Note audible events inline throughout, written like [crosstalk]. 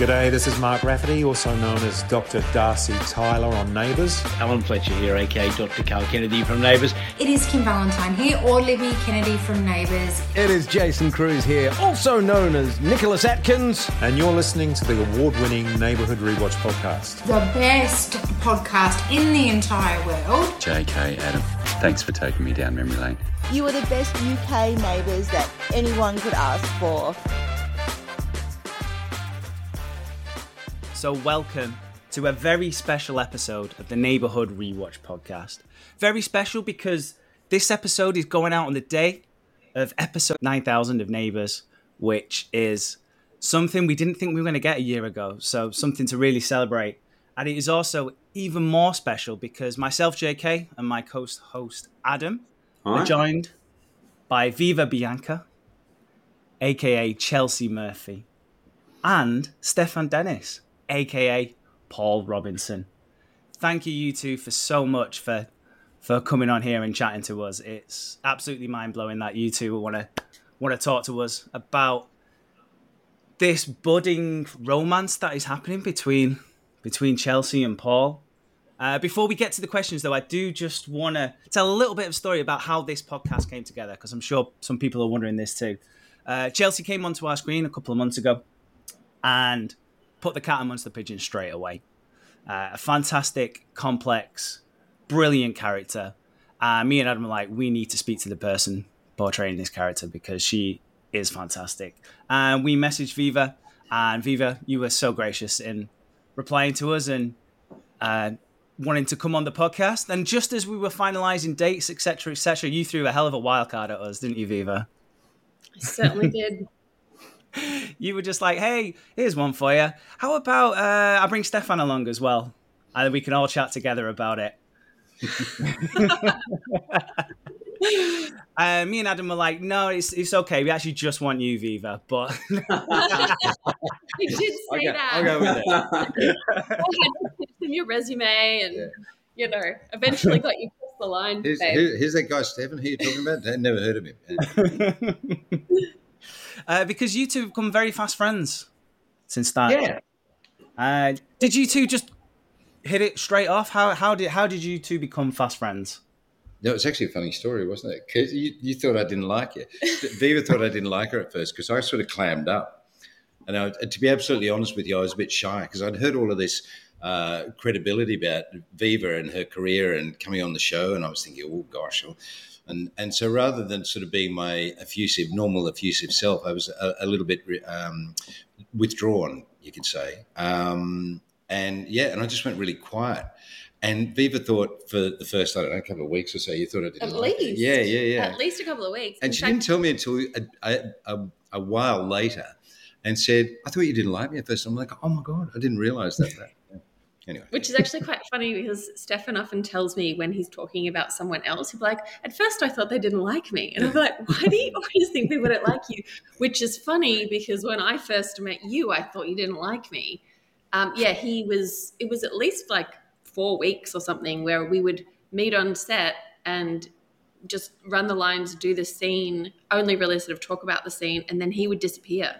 G'day, this is Mark Raffety, also known as Dr. Darcy Tyler on Neighbours. Alan Fletcher here, aka Dr. Carl Kennedy from Neighbours. It is Kim Valentine here, or Libby Kennedy from Neighbours. It is Jason Crewes here, also known as Nicholas Atkins. And you're listening to the award winning Neighbourhood Rewatch podcast. The best podcast in the entire world. JK Adam, thanks for taking me down memory lane. You are the best UK neighbours that anyone could ask for. So, welcome to a very special episode of the Neighbourhood Rewatch podcast. Very special because this episode is going out on the day of episode 9000 of Neighbours, which is something we didn't think we were going to get a year ago. So, something to really celebrate. And it is also even more special because myself, JK, and my co host, Adam, are joined by Viva Bianca, aka Chelsea Murphy, and Stefan Dennis aka Paul Robinson. Thank you, you two, for so much for for coming on here and chatting to us. It's absolutely mind blowing that you two want to want to talk to us about this budding romance that is happening between between Chelsea and Paul. Uh, before we get to the questions, though, I do just want to tell a little bit of story about how this podcast came together because I'm sure some people are wondering this too. Uh, Chelsea came onto our screen a couple of months ago, and put the cat amongst the pigeons straight away. Uh, a fantastic, complex, brilliant character. Uh, me and Adam are like, we need to speak to the person portraying this character because she is fantastic. And we messaged Viva, and Viva, you were so gracious in replying to us and uh, wanting to come on the podcast. And just as we were finalizing dates, etc., etc., you threw a hell of a wild card at us, didn't you, Viva? I certainly [laughs] did. [laughs] you were just like, hey, here's one for you. How about uh, I bring Stefan along as well? And we can all chat together about it. [laughs] uh, me and Adam were like, no, it's it's okay. We actually just want you, Viva. But [laughs] you did say Okay, that. I'll go with it. I had to pitch them your resume and, Yeah. you know, eventually got you across the line. Who's, who, who's that guy, Stephen? Who you talking about? I never heard of him. Uh, because you two have become very fast friends since that. Yeah. Uh, did you two just hit it straight off? How how did how did you two become fast friends? No, it's actually a funny story, wasn't it? 'Cause you, you thought I didn't like you. Viva thought I didn't like her at first because I sort of clammed up. And I, to be absolutely honest with you, I was a bit shy because I'd heard all of this uh, credibility about Viva and her career and coming on the show. And I was thinking, oh, gosh. And, and so rather than sort of being my effusive, normal effusive self, I was a, a little bit um, withdrawn, you could say. Um, and yeah, and I just went really quiet. And Viva thought for the first, I don't know, a couple of weeks or so, you thought I didn't At like it. least. Yeah, yeah, yeah. At least a couple of weeks. And In she fact, didn't tell me until a, a, a, a while later and said, I thought you didn't like me at first. I'm like, oh my God, I didn't realize that. Yeah. Anyway. Which is actually quite funny because Stefan often tells me when he's talking about someone else, be like, At first I thought they didn't like me. And I'm like, [laughs] Why do you always think people don't like you? Which is funny because when I first met you, I thought you didn't like me. Um, yeah, he was, it was at least like four weeks or something where we would meet on set and just run the lines, do the scene, only really sort of talk about the scene, and then he would disappear.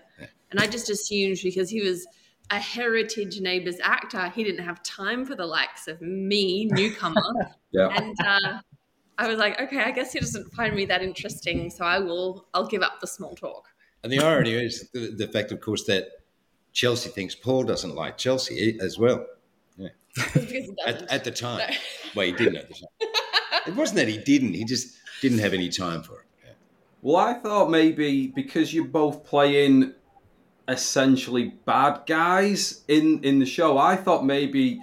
And I just assumed because he was a heritage neighbors actor, he didn't have time for the likes of me, newcomer. [laughs] Yeah. And uh, I was like, okay, I guess he doesn't find me that interesting, so I will. I'll give up the small talk. And the irony is the, the fact, of course, that Chelsea thinks Paul doesn't like Chelsea as well. Because he At, at the time. No. Well, he didn't at the time. It wasn't that he didn't, he just didn't have any time for it. Yeah. Well, I thought maybe because you're both playing essentially bad guys in in the show, I thought maybe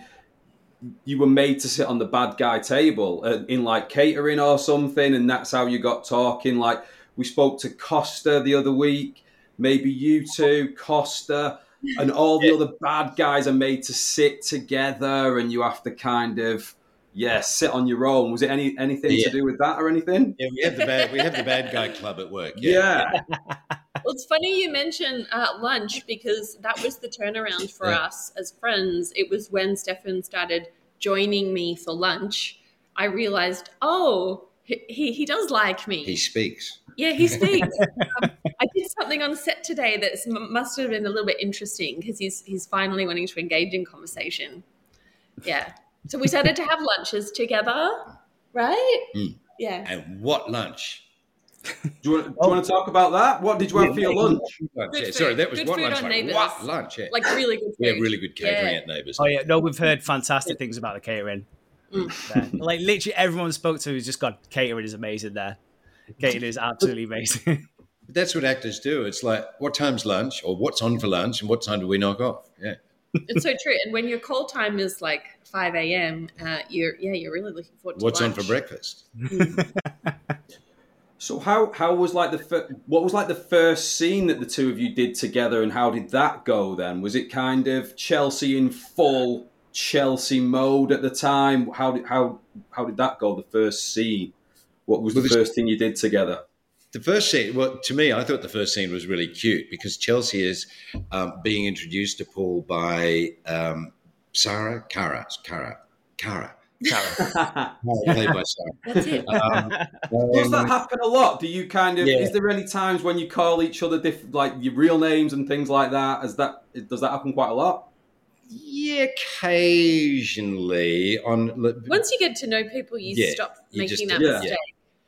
you were made to sit on the bad guy table uh, in like catering or something, and that's how you got talking. Like we spoke to Costa the other week, maybe you two, Costa, and all the other bad guys are made to sit together, and you have to kind of yeah sit on your own. Was it any anything Yeah. to do with that or anything? Yeah, we have the bad we have the bad guy club at work. Yeah. yeah. [laughs] Well, it's funny you mention uh, lunch because that was the turnaround for Yeah. us as friends. It was when Stefan started joining me for lunch. I realized, oh, he, he, he does like me. He speaks. Yeah, he [laughs] speaks. um, I did did something on set today that must have been a little bit interesting because he's he's finally wanting to engage in conversation. Yeah. So we started to have lunches together, right? Mm. Yeah. And what lunch? Do you, want, do you want to talk about that? What did you have for your lunch? Lunch, yeah. Sorry, that was Good what food lunch? on Like, what lunch? Yeah. Like really good food. we have really good catering Yeah. at Neighbours. Oh yeah, no, we've heard fantastic things about the catering. Mm. Like literally everyone spoke to has just got catering is amazing there. Catering is absolutely amazing. [laughs] But That's what actors do. It's like, what time's lunch, or what's on for lunch, and what time do we knock off? Yeah. It's so true. And when your call time is like 5 a.m., uh, you're yeah, you're really looking forward to What's on for breakfast? [laughs] So how how was like the fir- what was like the first scene that the two of you did together, and how did that go? Then was it kind of Chelsea in full Chelsea mode at the time? How did how how did that go? The first scene. What was the Well, this- first thing you did together? The first scene, well, to me, I thought the first scene was really cute because Chelsea is um, being introduced to Paul by um, Sarah, Cara, Cara, Cara, Cara, played by Sarah. That's it. Um, [laughs] Does that happen a lot? Do you kind of? Yeah. Is there any times when you call each other diff- like your real names and things like that? Is that does that happen quite a lot? yeah, occasionally on. Once you get to know people, you Yeah, stop you making just that yeah. mistake.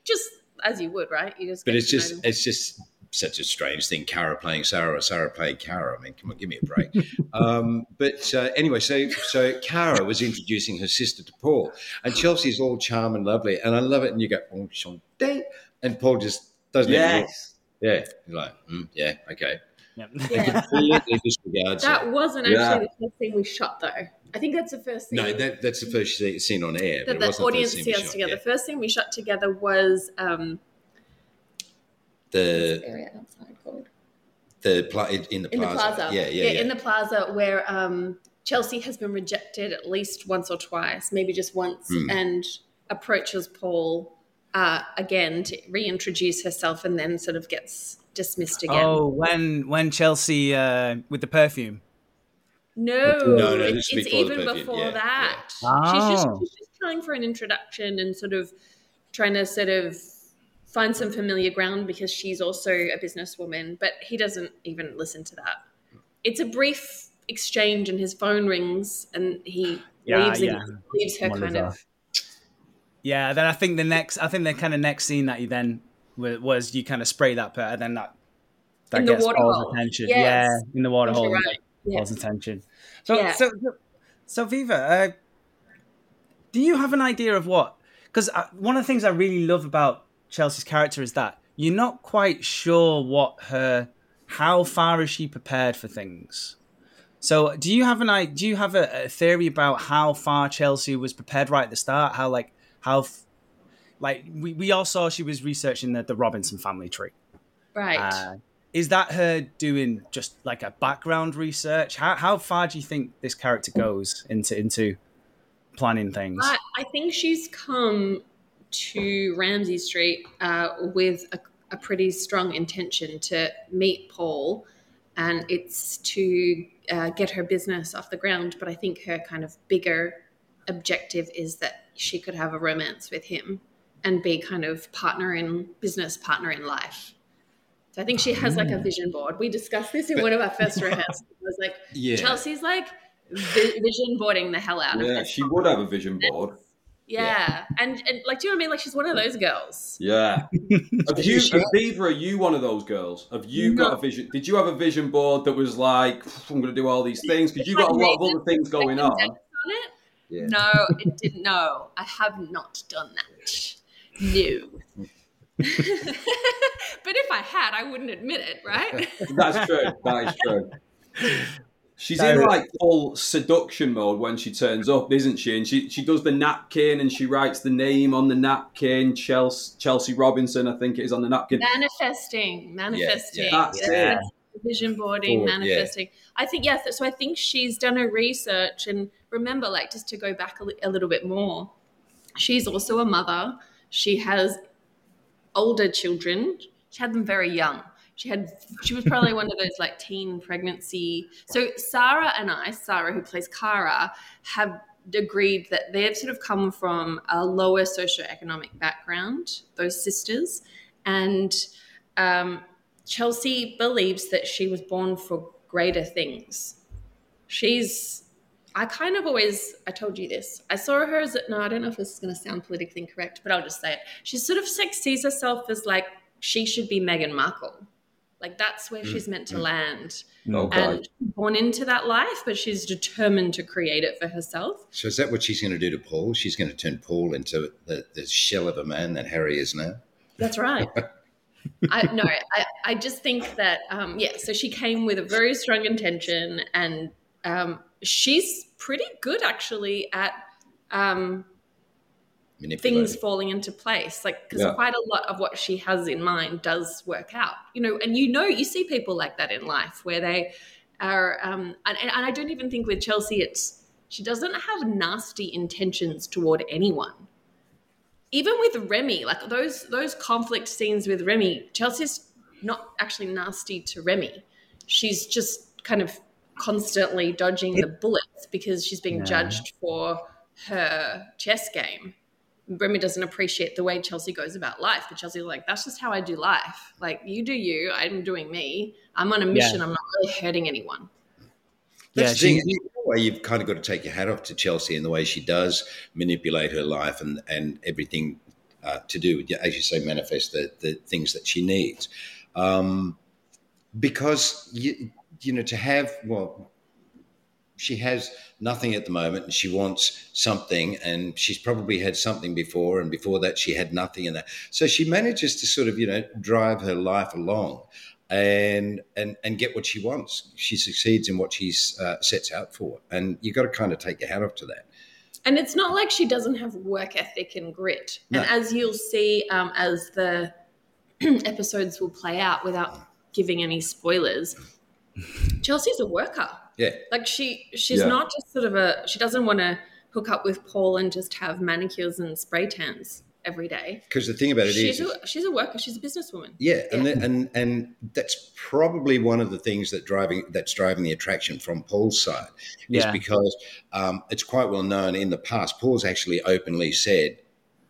Just as you would, right? You just. But it's to know just it's just such a strange thing. Cara playing Sarah or Sarah playing Cara. I mean, come on, give me a break. um, but uh, anyway, so so Cara was introducing her sister to Paul, and Chelsea's all charm and lovely, and I love it. And you go, enchanté, and Paul just doesn't even. Yes. Yeah, you're like, mm, yeah, okay. Yeah. Disregards [laughs] That it. wasn't Yeah. actually the first thing we shot, though. I think that's the first thing. No, that, that's the first scene on air. that the audience the see we us shot, together. yeah. The first thing we shot together was um, The area outside called the pla- in the in the plaza. plaza. Yeah, yeah, yeah. in the plaza where um, Chelsea has been rejected at least once or twice, maybe just once, Hmm. and approaches Paul uh, again to reintroduce herself, and then sort of gets dismissed again. oh, when when Chelsea uh, with the perfume. No, No, no, it- it's before even before yeah, that. She's just Oh. she's just trying for an introduction and sort of trying to sort of find some familiar ground because she's also a businesswoman, but he doesn't even listen to that. It's a brief exchange and his phone rings and he Yeah, leaves, yeah. and leaves her kind of Yeah, then I think the next, I think the kind of next scene that you then was you kind of spray that and then that that In the gets Paul's attention. Yes. Yeah, in the water You're hole, right. that Yeah. Attention. So, Yeah. so, so, so Viva, uh, do you have an idea of what? Because one of the things I really love about Chelsea's character is that you're not quite sure what her, how far is she prepared for things. So, do you have an i- do you have a, a theory about how far Chelsea was prepared right at the start? How like how, like we, we all saw she was researching the, the Robinson family tree. right. Uh, is that her doing just like a background research? How how far do you think this character goes into into planning things? I, I think she's come to Ramsay Street uh, with a, a pretty strong intention to meet Paul, and it's to uh, get her business off the ground. But I think her kind of bigger objective is that she could have a romance with him and be kind of partner in business, partner in life. So I think she has like a vision board. We discussed this in one of our first rehearsals. [laughs] It was like Yeah. Chelsea's like vision boarding the hell out of Yeah, she would have a vision board. Yeah. And, and like, do you know what I mean? Like, she's one of those girls. Yeah. [laughs] Have you, Viva, are you one of those girls? Have you got a vision? Did you have a vision board that was like, I'm going to do all these things? Because you got a lot of other things going on. on it? Yeah. No, it didn't. No, I have not done that. No. [laughs] [laughs] but if I had, I wouldn't admit it, right? That's true. That is true. She's No. in like full seduction mode when she turns up, isn't she? And she she does the napkin and she writes the name on the napkin. Chelsea Chelsea Robinson, I think it is on the napkin. manifesting, manifesting. That's Yeah. it. Vision boarding, Forward, yeah. manifesting. I think yes. So I think she's done her research, and remember, like just to go back a, li- a little bit more, she's also a mother. She has older children. She had them very young. She had she was probably one of those like teen pregnancy. So Sarah and I, Sarah who plays Cara, have agreed that they've sort of come from a lower socioeconomic background, those sisters, and um, Chelsea believes that she was born for greater things. She's I kind of always, I told you this. I saw her as, no, I don't know if this is going to sound politically incorrect, but I'll just say it. She sort of sees herself as like she should be Meghan Markle. Like that's where she's meant to land. Okay. And she's born into that life, but she's determined to create it for herself. So is that what she's going to do to Paul? She's going to turn Paul into the, the shell of a man that Harry is now. That's right. [laughs] I no, I, I just think that um, yeah. So she came with a very strong intention, and um, she's pretty good actually at um. Things falling into place. Like because Yeah. quite a lot of what she has in mind does work out. You know, and you know you see people like that in life where they are, um, and, and I don't even think with Chelsea it's she doesn't have nasty intentions toward anyone even with Remi, like those those conflict scenes with Remi, Chelsea's not actually nasty to Remi. She's just kind of constantly dodging the bullets because she's being Yeah. judged for her chess game. Remi doesn't appreciate the way Chelsea goes about life, but Chelsea's like, that's just how I do life. Like, you do you, I'm doing me. I'm on a mission. I'm not really hurting anyone. That's Yeah, the thing. she- In way, you've kind of got to take your hat off to Chelsea in the way she does manipulate her life and and everything uh, to do, as you say, manifest the, the things that she needs. Um, because you you know to have well, she has nothing at the moment, and she wants something, and she's probably had something before, and before that she had nothing, and that so she manages to sort of you know drive her life along and and and get what she wants. She succeeds in what she uh, sets out for, and you've got to kind of take your hat off to that. And it's not like she doesn't have work ethic and grit. No. And as you'll see, um, as the [clears throat] episodes will play out without giving any spoilers, Chelsea's a worker. Yeah, Like she, she's Yeah. not just sort of a. She doesn't want to hook up with Paul and just have manicures and spray tans every day. because the thing about it is, She's a, she's a worker. She's a businesswoman. yeah, and the, and and that's probably one of the things that driving that's driving the attraction from Paul's side is Yeah. because um, it's quite well known in the past. Paul's actually openly said.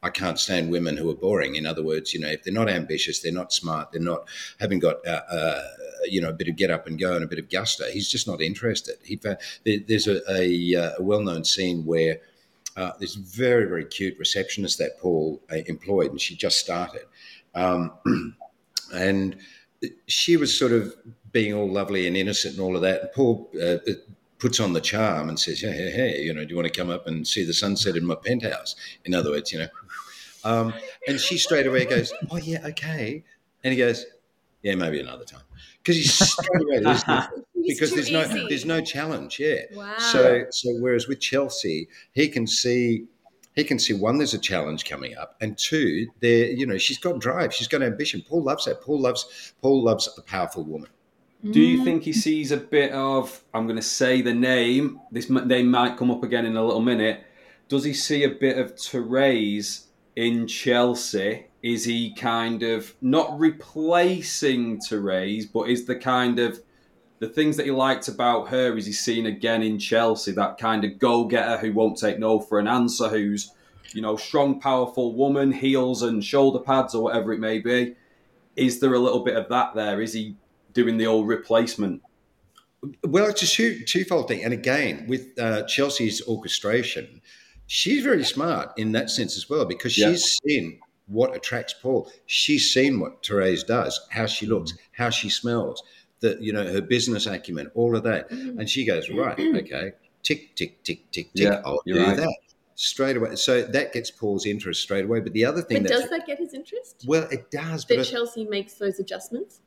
I can't stand women who are boring. In other words, you know, if they're not ambitious, they're not smart, they're not haven't got uh, uh, you know a bit of get up and go and a bit of gusto. He's just not interested. He there's a, a, uh, a well known scene where uh, this very very cute receptionist that Paul uh, employed, and she just started, um, [clears throat] and she was sort of being all lovely and innocent and all of that. And Paul uh, puts on the charm and says, "Hey, hey, hey, you know, do you want to come up and see the sunset in my penthouse?" In other words, you know, um, and she straight away goes, "Oh yeah, okay," and he goes, "Yeah, maybe another time," because he's straight away listening [laughs] He's because too there's no there's no challenge. Yeah. Wow. So so whereas with Chelsea, he can see he can see one, there's a challenge coming up, and two, there you know she's got drive, she's got ambition. Paul loves that. Paul loves Paul loves a powerful woman. Do you think he sees a bit of? I'm going to say the name. This name might come up again in a little minute. Does he see a bit of Therese in Chelsea? Is he kind of not replacing Therese, but is the kind of the things that he liked about her? Is he seen again in Chelsea? That kind of go-getter who won't take no for an answer, who's you know strong, powerful woman, heels and shoulder pads or whatever it may be. Is there a little bit of that there? Is he doing the old replacement? Well, it's a two, twofold thing, and again with uh, Chelsea's orchestration, she's very smart in that sense as well because Yeah. she's seen what attracts Paul. She's seen what Therese does, how she mm-hmm. looks, how she smells, the you know her business acumen, all of that, mm-hmm. and she goes right, mm-hmm. okay, tick tick tick tick tick. Yeah, I'll do right. that straight away. So that gets Paul's interest straight away. But the other thing But does that get his interest? well, it does, but That Chelsea makes those adjustments?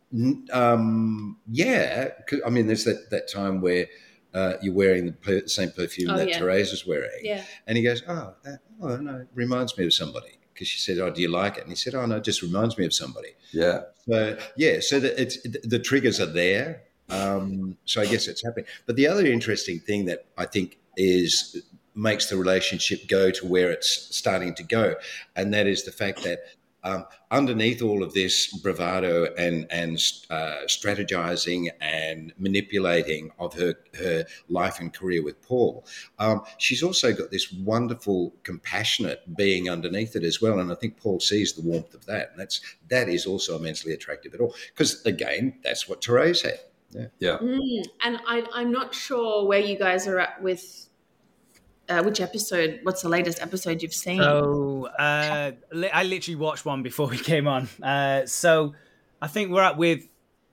Um, yeah, I mean, there's that, that time where uh, you're wearing the per- same perfume Oh, that yeah. Therese was wearing, Yeah. and he goes, "Oh, uh, oh no, it reminds me of somebody." Because she said, "Oh, do you like it?" And he said, "Oh no, it just reminds me of somebody." Yeah. So yeah, so the, it's the triggers are there. Um, so I guess it's happening. But the other interesting thing that I think is makes the relationship go to where it's starting to go, and that is the fact that um, underneath all of this bravado and and uh, strategizing and manipulating of her her life and career with Paul, um, she's also got this wonderful, compassionate being underneath it as well. And I think Paul sees the warmth of that, and that's that is also immensely attractive at all. Because again, that's what Therese had. Yeah. Yeah. Mm, and I, I'm not sure where you guys are at with uh, which episode. What's the latest episode you've seen? So uh, li- I literally watched one before we came on. Uh, so I think we're at with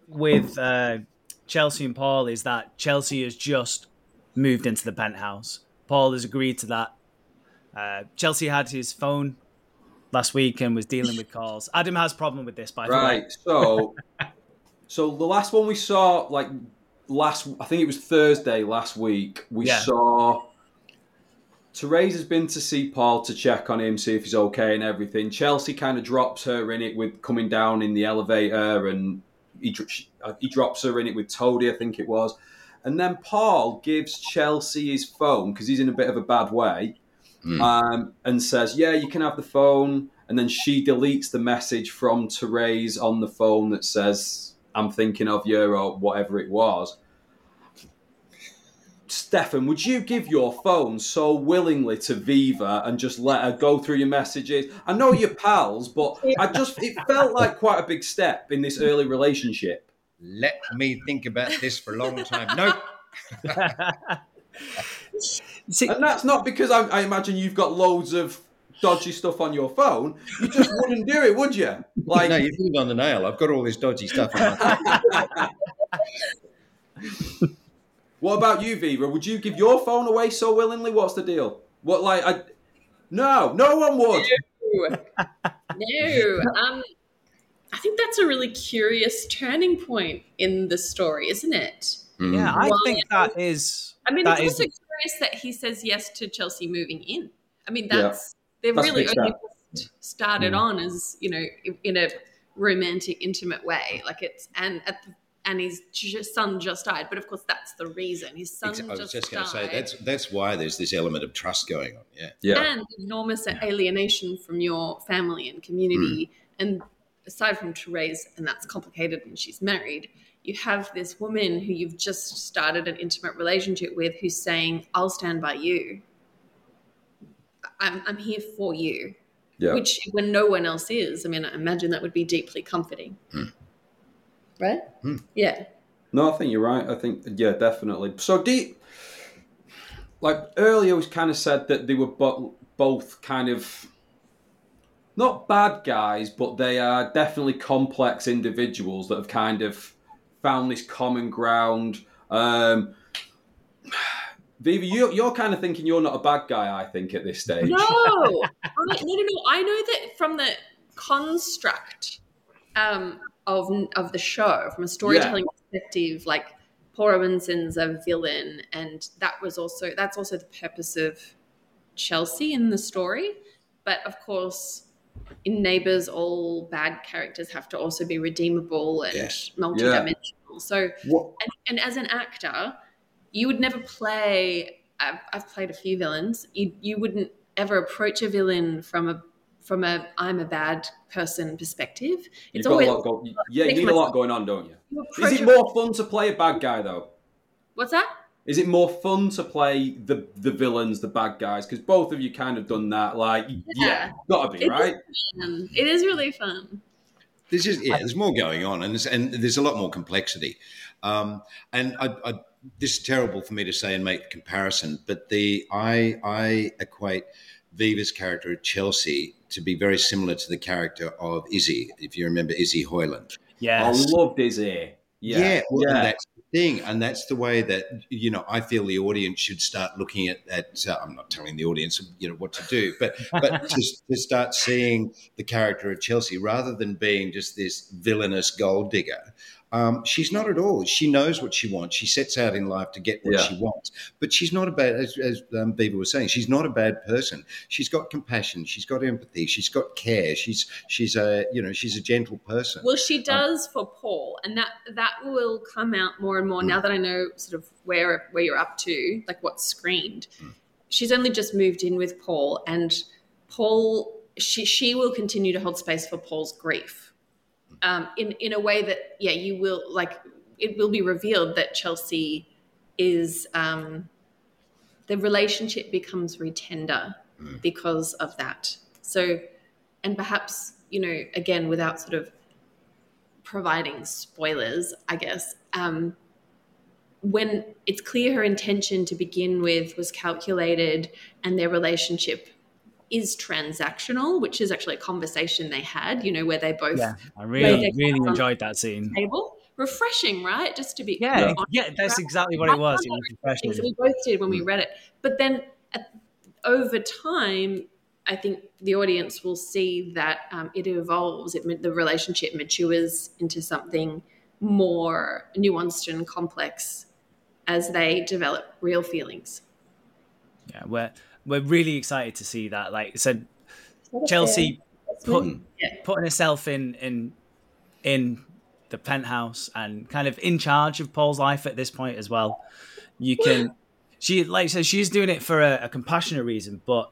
with uh, Chelsea and Paul is that Chelsea has just moved into the penthouse. Paul has agreed to that. Uh, Chelsea had his phone last week and was dealing with calls. Adam has problem with this, by the way. Right. So, [laughs] so the last one we saw, like last, I think it was Thursday last week. We Yeah. saw. Therese has been to see Paul to check on him, see if he's okay and everything. Chelsea kind of drops her in it with coming down in the elevator, and he uh, he drops her in it with Toadie, I think it was. And then Paul gives Chelsea his phone because he's in a bit of a bad way, um, and says, "Yeah, you can have the phone." And then she deletes the message from Therese on the phone that says, "I'm thinking of you" or whatever it was. Stefan, would you give your phone so willingly to Viva and just let her go through your messages? I know you're pals, but I just it felt like quite a big step in this early relationship. Let me think about this for a long time. No, [laughs] And that's not because I, I imagine you've got loads of dodgy stuff on your phone. You just wouldn't do it, would you? Like, no, you hit it on the nail. I've got all this dodgy stuff. [laughs] On my what about you, Viva? Would you give your phone away so willingly? What's the deal? What, like, I, no, no one would. no. [laughs] Um, I think that's a really curious turning point in the story, isn't it? Yeah, I Well, think that is. I mean, that it's is- also curious that he says yes to Chelsea moving in. I mean, Yeah. that's they've That's really only just started Mm. on as you know in a romantic, intimate way. Like it's and at the, and his ju- son just died, but of course that's the reason his son just died. I was just, just going to say that's that's why there's this element of trust going on. Yeah, Yeah. and enormous alienation from your family and community. Hmm. And aside from Therese, and that's complicated and she's married, you have this woman who you've just started an intimate relationship with who's saying, I'll stand by you. I'm, I'm here for you. Yeah. Which, when no one else is, I mean, I imagine that would be deeply comforting. Right? Yeah. No, I think you're right. I think yeah, definitely. So deep. Like earlier, was kind of said that they were bo- both kind of not bad guys, but they are definitely complex individuals that have kind of found this common ground. Um, Viva, you, you're kind of thinking you're not a bad guy. I think at this stage. No, [laughs] no, no, no. I know that from the construct um, of of the show, from a storytelling perspective, like Paul Robinson's a villain, and that was also that's also the purpose of Chelsea in the story. But of course, in Neighbours, all bad characters have to also be redeemable and Yes. multidimensional. So and, and as an actor, you would never play. I've, I've played a few villains. You you wouldn't ever approach a villain from a from a I'm a bad person perspective. You've It's got always a lot go- yeah, you need a lot going on, don't you? you Is it more fun to play a bad guy though? What's that? Is it more fun to play the the villains, the bad guys? Because both of you kind of done that. Like, yeah, Yeah. gotta be It's right. fun. It is really fun. There's just yeah, there's more going on, and there's, and there's a lot more complexity. Um, and I, I, this is terrible for me to say and make a comparison, but the I I equate Viva's character at Chelsea to be very similar to the character of Izzy, if you remember Izzy Hoyland. Yes. I loved Izzy. Yeah, Yeah, well, yeah. and that's the thing, and that's the way that you know I feel the audience should start looking at. at uh, I'm not telling the audience you know what to do, but but [laughs] to, to start seeing the character of Chelsea rather than being just this villainous gold digger. Um, she's not at all. She knows what she wants. She sets out in life to get what Yeah. she wants. But she's not a bad, as, as um, Viva was saying, she's not a bad person. She's got compassion. She's got empathy. She's got care. She's she's a you know she's a gentle person. Well, she does for Paul, and that that will come out more and more now that I know sort of where where you're up to, like what's screened. She's only just moved in with Paul, and Paul she she will continue to hold space for Paul's grief, um, in in a way that yeah, you will like it will be revealed that Chelsea is um, the relationship becomes very tender because of that. So, and perhaps you know again without sort of providing spoilers, I guess. Um, when it's clear her intention to begin with was calculated and their relationship is transactional, which is actually a conversation they had, you know, where they both Yeah, I really, really enjoyed that scene. table. Refreshing, right? Just to be Yeah, yeah, that's exactly what it was. It was refreshing. We both did when we read it. But then at, over time, I think the audience will see that um, it evolves. It, the relationship matures into something more nuanced and complex as they develop real feelings. Yeah, we're we're really excited to see that. Like I said, Chelsea put, putting herself in in in the penthouse and kind of in charge of Paul's life at this point as well. You can she like I said she's doing it for a, a compassionate reason, but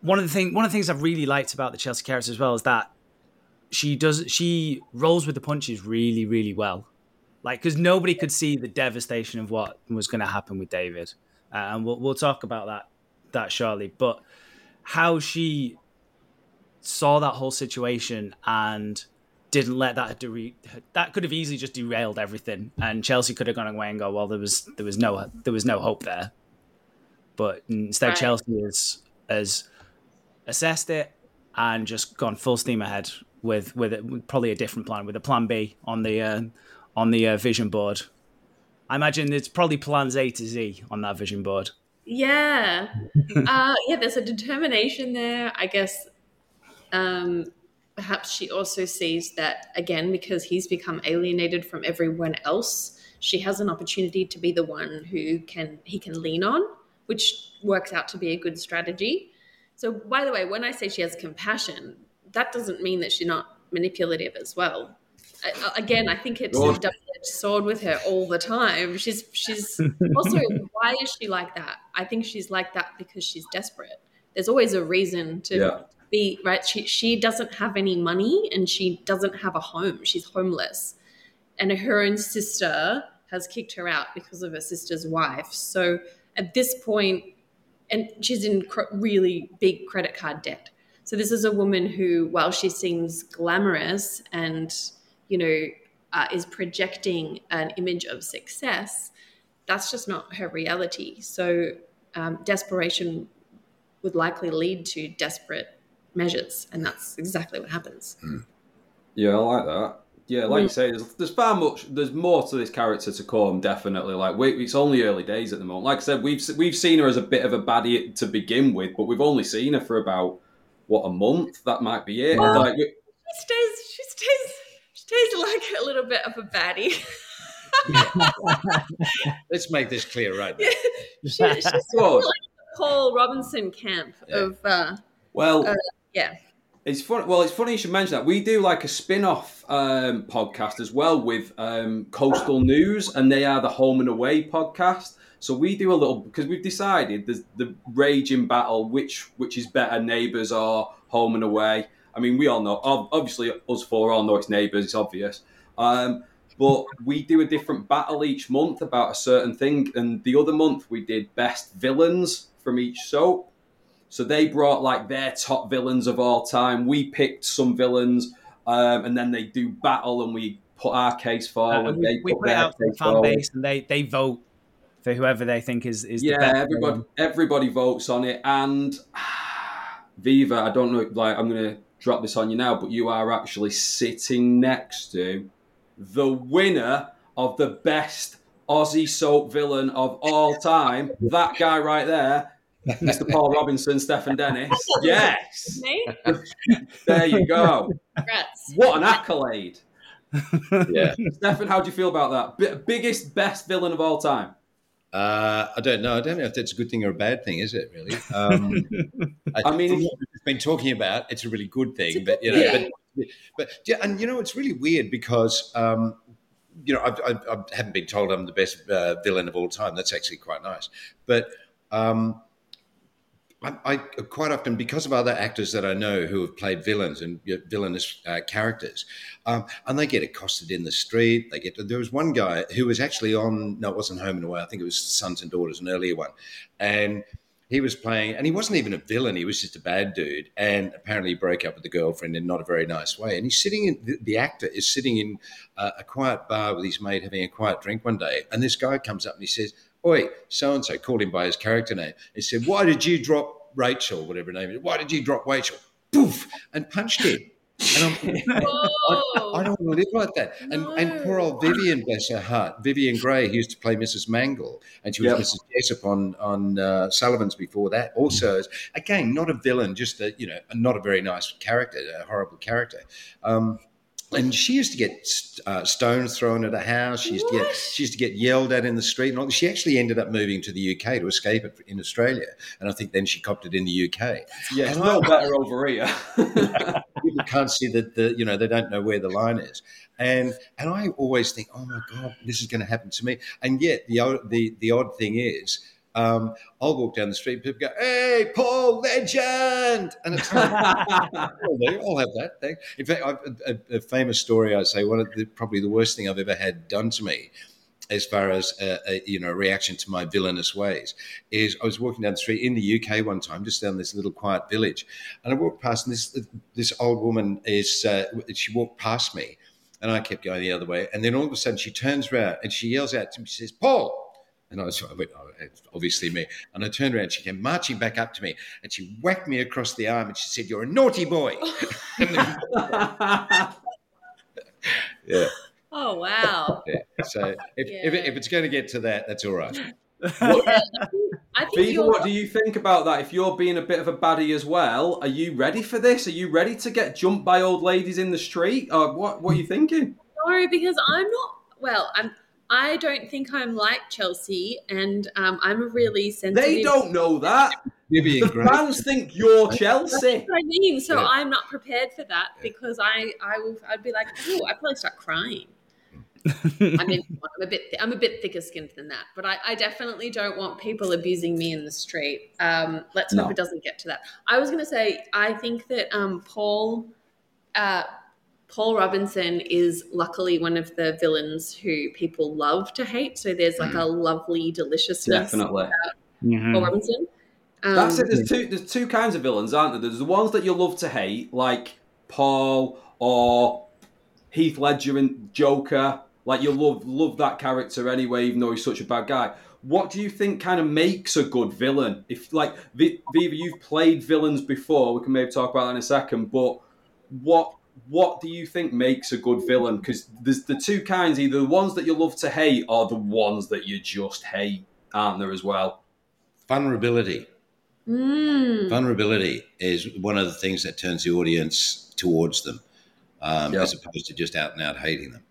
one of the thing one of the things I've really liked about the Chelsea character as well is that she does she rolls with the punches really really well. Like because nobody could see the devastation of what was going to happen with David, uh, and we'll we'll talk about that that shortly. But how she saw that whole situation and didn't let that dere- that could have easily just derailed everything and Chelsea could have gone away and go well there was there was no there was no hope there but instead Right. Chelsea has has assessed it and just gone full steam ahead with with, it, with probably a different plan with a plan B on the uh, on the uh, vision board I imagine it's probably plans A to Z on that vision board Yeah. [laughs] uh, yeah, there's a determination there. I guess um, perhaps she also sees that, again, because he's become alienated from everyone else, she has an opportunity to be the one who can he can lean on, which works out to be a good strategy. So, by the way, when I say she has compassion, that doesn't mean that she's not manipulative as well. I, again, I think it's a Good. Sword with her all the time. She's she's also [laughs] why is she like that? I think she's like that because she's desperate. There's always a reason to Yeah. be right. She she doesn't have any money and she doesn't have a home. She's homeless, and her own sister has kicked her out because of her sister's wife. So at this point, and she's in cr- really big credit card debt. So this is a woman who, while she seems glamorous and you know uh, is projecting an image of success, that's just not her reality. So um, desperation would likely lead to desperate measures, and that's exactly what happens. Yeah, I like that. Yeah, like you say, there's, there's far much. There's more to this character to come. Definitely, like we, it's only early days at the moment. Like I said, we've we've seen her as a bit of a baddie to begin with, but we've only seen her for about what a month. That might be it. Well- like, we- She stays. She stays. She stays like a little bit of a baddie. [laughs] Let's make this clear right now. [laughs] she, she's like the Paul Robinson camp of uh, well, uh, yeah. It's funny. Well, it's funny you should mention that. We do like a spin-off um, podcast as well with um, Coastal News, and they are the Home and Away podcast. So we do a little because we've decided there's the raging battle which which is better, Neighbours or Home and Away. I mean, we all know. Obviously, us four all know it's Neighbours. It's obvious. Um, but we do a different battle each month about a certain thing, and the other month we did best villains from each soap. So they brought like their top villains of all time. We picked some villains, um, and then they do battle, and we put our case Uh, forward. and we, they we put it out to the fan forward. base and they they vote for whoever they think is is the Yeah, best everybody villain. everybody votes on it, and [sighs] Viva. I don't know. Like I'm gonna drop this on you now, but you are actually sitting next to the winner of the best Aussie soap villain of all time. that guy right there, Mr. Paul Robinson, Stephen Dennis. Yes, Me? there you go. Congrats. What an accolade. Yeah. Stefan, how do you feel about that? B- biggest, best villain of all time. Uh, I don't know. I don't know if that's a good thing or a bad thing, is it really? Um, I, [laughs] I mean, from what we've been talking about, it's a really good thing. But you know, thing. but, but yeah, and you know, it's really weird because um, you know I, I, I haven't been told I'm the best uh, villain of all time. That's actually quite nice. But um, I, I quite often, because of other actors that I know who have played villains and you know, villainous uh, characters, um, and they get accosted in the street. They get. There was one guy who was actually on. No, it wasn't Home and Away. I think it was Sons and Daughters, an earlier one, and he was playing, and he wasn't even a villain. He was just a bad dude, and apparently he broke up with the girlfriend in not a very nice way. And he's sitting in the, the actor is sitting in uh, a quiet bar with his mate having a quiet drink one day, and this guy comes up and he says, "Oi, so and so," called him by his character name. He said, "Why did you drop Rachel, whatever her name is? Why did you drop Rachel?" Poof, and punched him. And I'm, I, I don't want to live like that. And and poor old Vivian, bless her heart, Vivian Gray, who used to play Mrs. Mangle, and she was Yep. Mrs. Jessup on on uh, Sullivan's before that. Also, as, again, not a villain, just a you know, not a very nice character, a horrible character. Um, and she used to get uh, stones thrown at her house. She used to get she used to get yelled at in the street. And she actually ended up moving to the UK to escape it in Australia. And I think then she copped it in the UK. Yeah, it's well better over here. [laughs] people can't see that the you know they don't know where the line is and and i always think oh my god this is going to happen to me and yet the the the odd thing is um, I'll walk down the street, and people go, "Hey, Paul, legend!" And it's like, I'll, do, I'll have that thing. In fact, I've, a, a famous story I say one of the probably the worst thing I've ever had done to me, as far as a, a, you know reaction to my villainous ways, is I was walking down the street in the UK one time, just down this little quiet village, and I walked past, and this this old woman is uh, she walked past me, and I kept going the other way, and then all of a sudden she turns around and she yells out to me, she says, "Paul." And I was I went, oh, it's obviously me. And I turned around, she came marching back up to me and she whacked me across the arm and she said, You're a naughty boy. [laughs] [laughs] yeah. Oh wow! yeah. So if, if, it, if it's going to get to that, that's all right. I think Viva, what do you think about that? If you're being a bit of a baddie as well, are you ready for this? Are you ready to get jumped by old ladies in the street? Or what? What are you thinking? No, because I'm not. Well, I'm. I don't think I'm like Chelsea, and um, I'm a really sensitive. They don't know that. Vivian The Gray. fans think you're That's Chelsea. what I mean. So Yeah. I'm not prepared for that because I, I will, I'd be like, oh, I'd probably start crying. [laughs] I mean, I'm a bit, I'm a bit thicker skinned than that, but I, I definitely don't want people abusing me in the street. Um, let's hope it doesn't get to that. I was going to say, I think that um, Paul, uh, Paul Robinson is luckily one of the villains who people love to hate. So there's like a lovely deliciousness Definitely. Mhm. Paul Robinson. Um, That's it. There's two. There's two kinds of villains, aren't there? There's the ones that you love to hate, like Paul or Heath Ledger and Joker. Like you love love that character anyway, even though he's such a bad guy. What do you think kind of makes a good villain? If like Viva, you've played villains before. We can maybe talk about that in a second. But what what do you think makes a good villain? Because there's the two kinds: either the ones that you love to hate, or the ones that you just hate, aren't there as well? Vulnerability. mm, Vulnerability is one of the things that turns the audience towards them, um, Yeah. as opposed to just out and out hating them.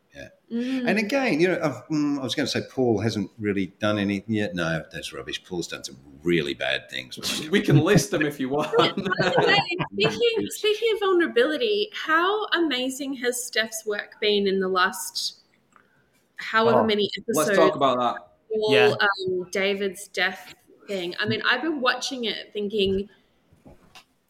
Yeah. mm. And again, you know, mm, I was going to say Paul hasn't really done anything yet. No, that's rubbish. Paul's done some really bad things. We can list them if you want. [laughs] speaking [laughs] speaking of vulnerability, how amazing has Steph's work been in the last however Oh, many episodes? Let's talk about that. all, Yeah. um, David's death thing. I mean, I've been watching it thinking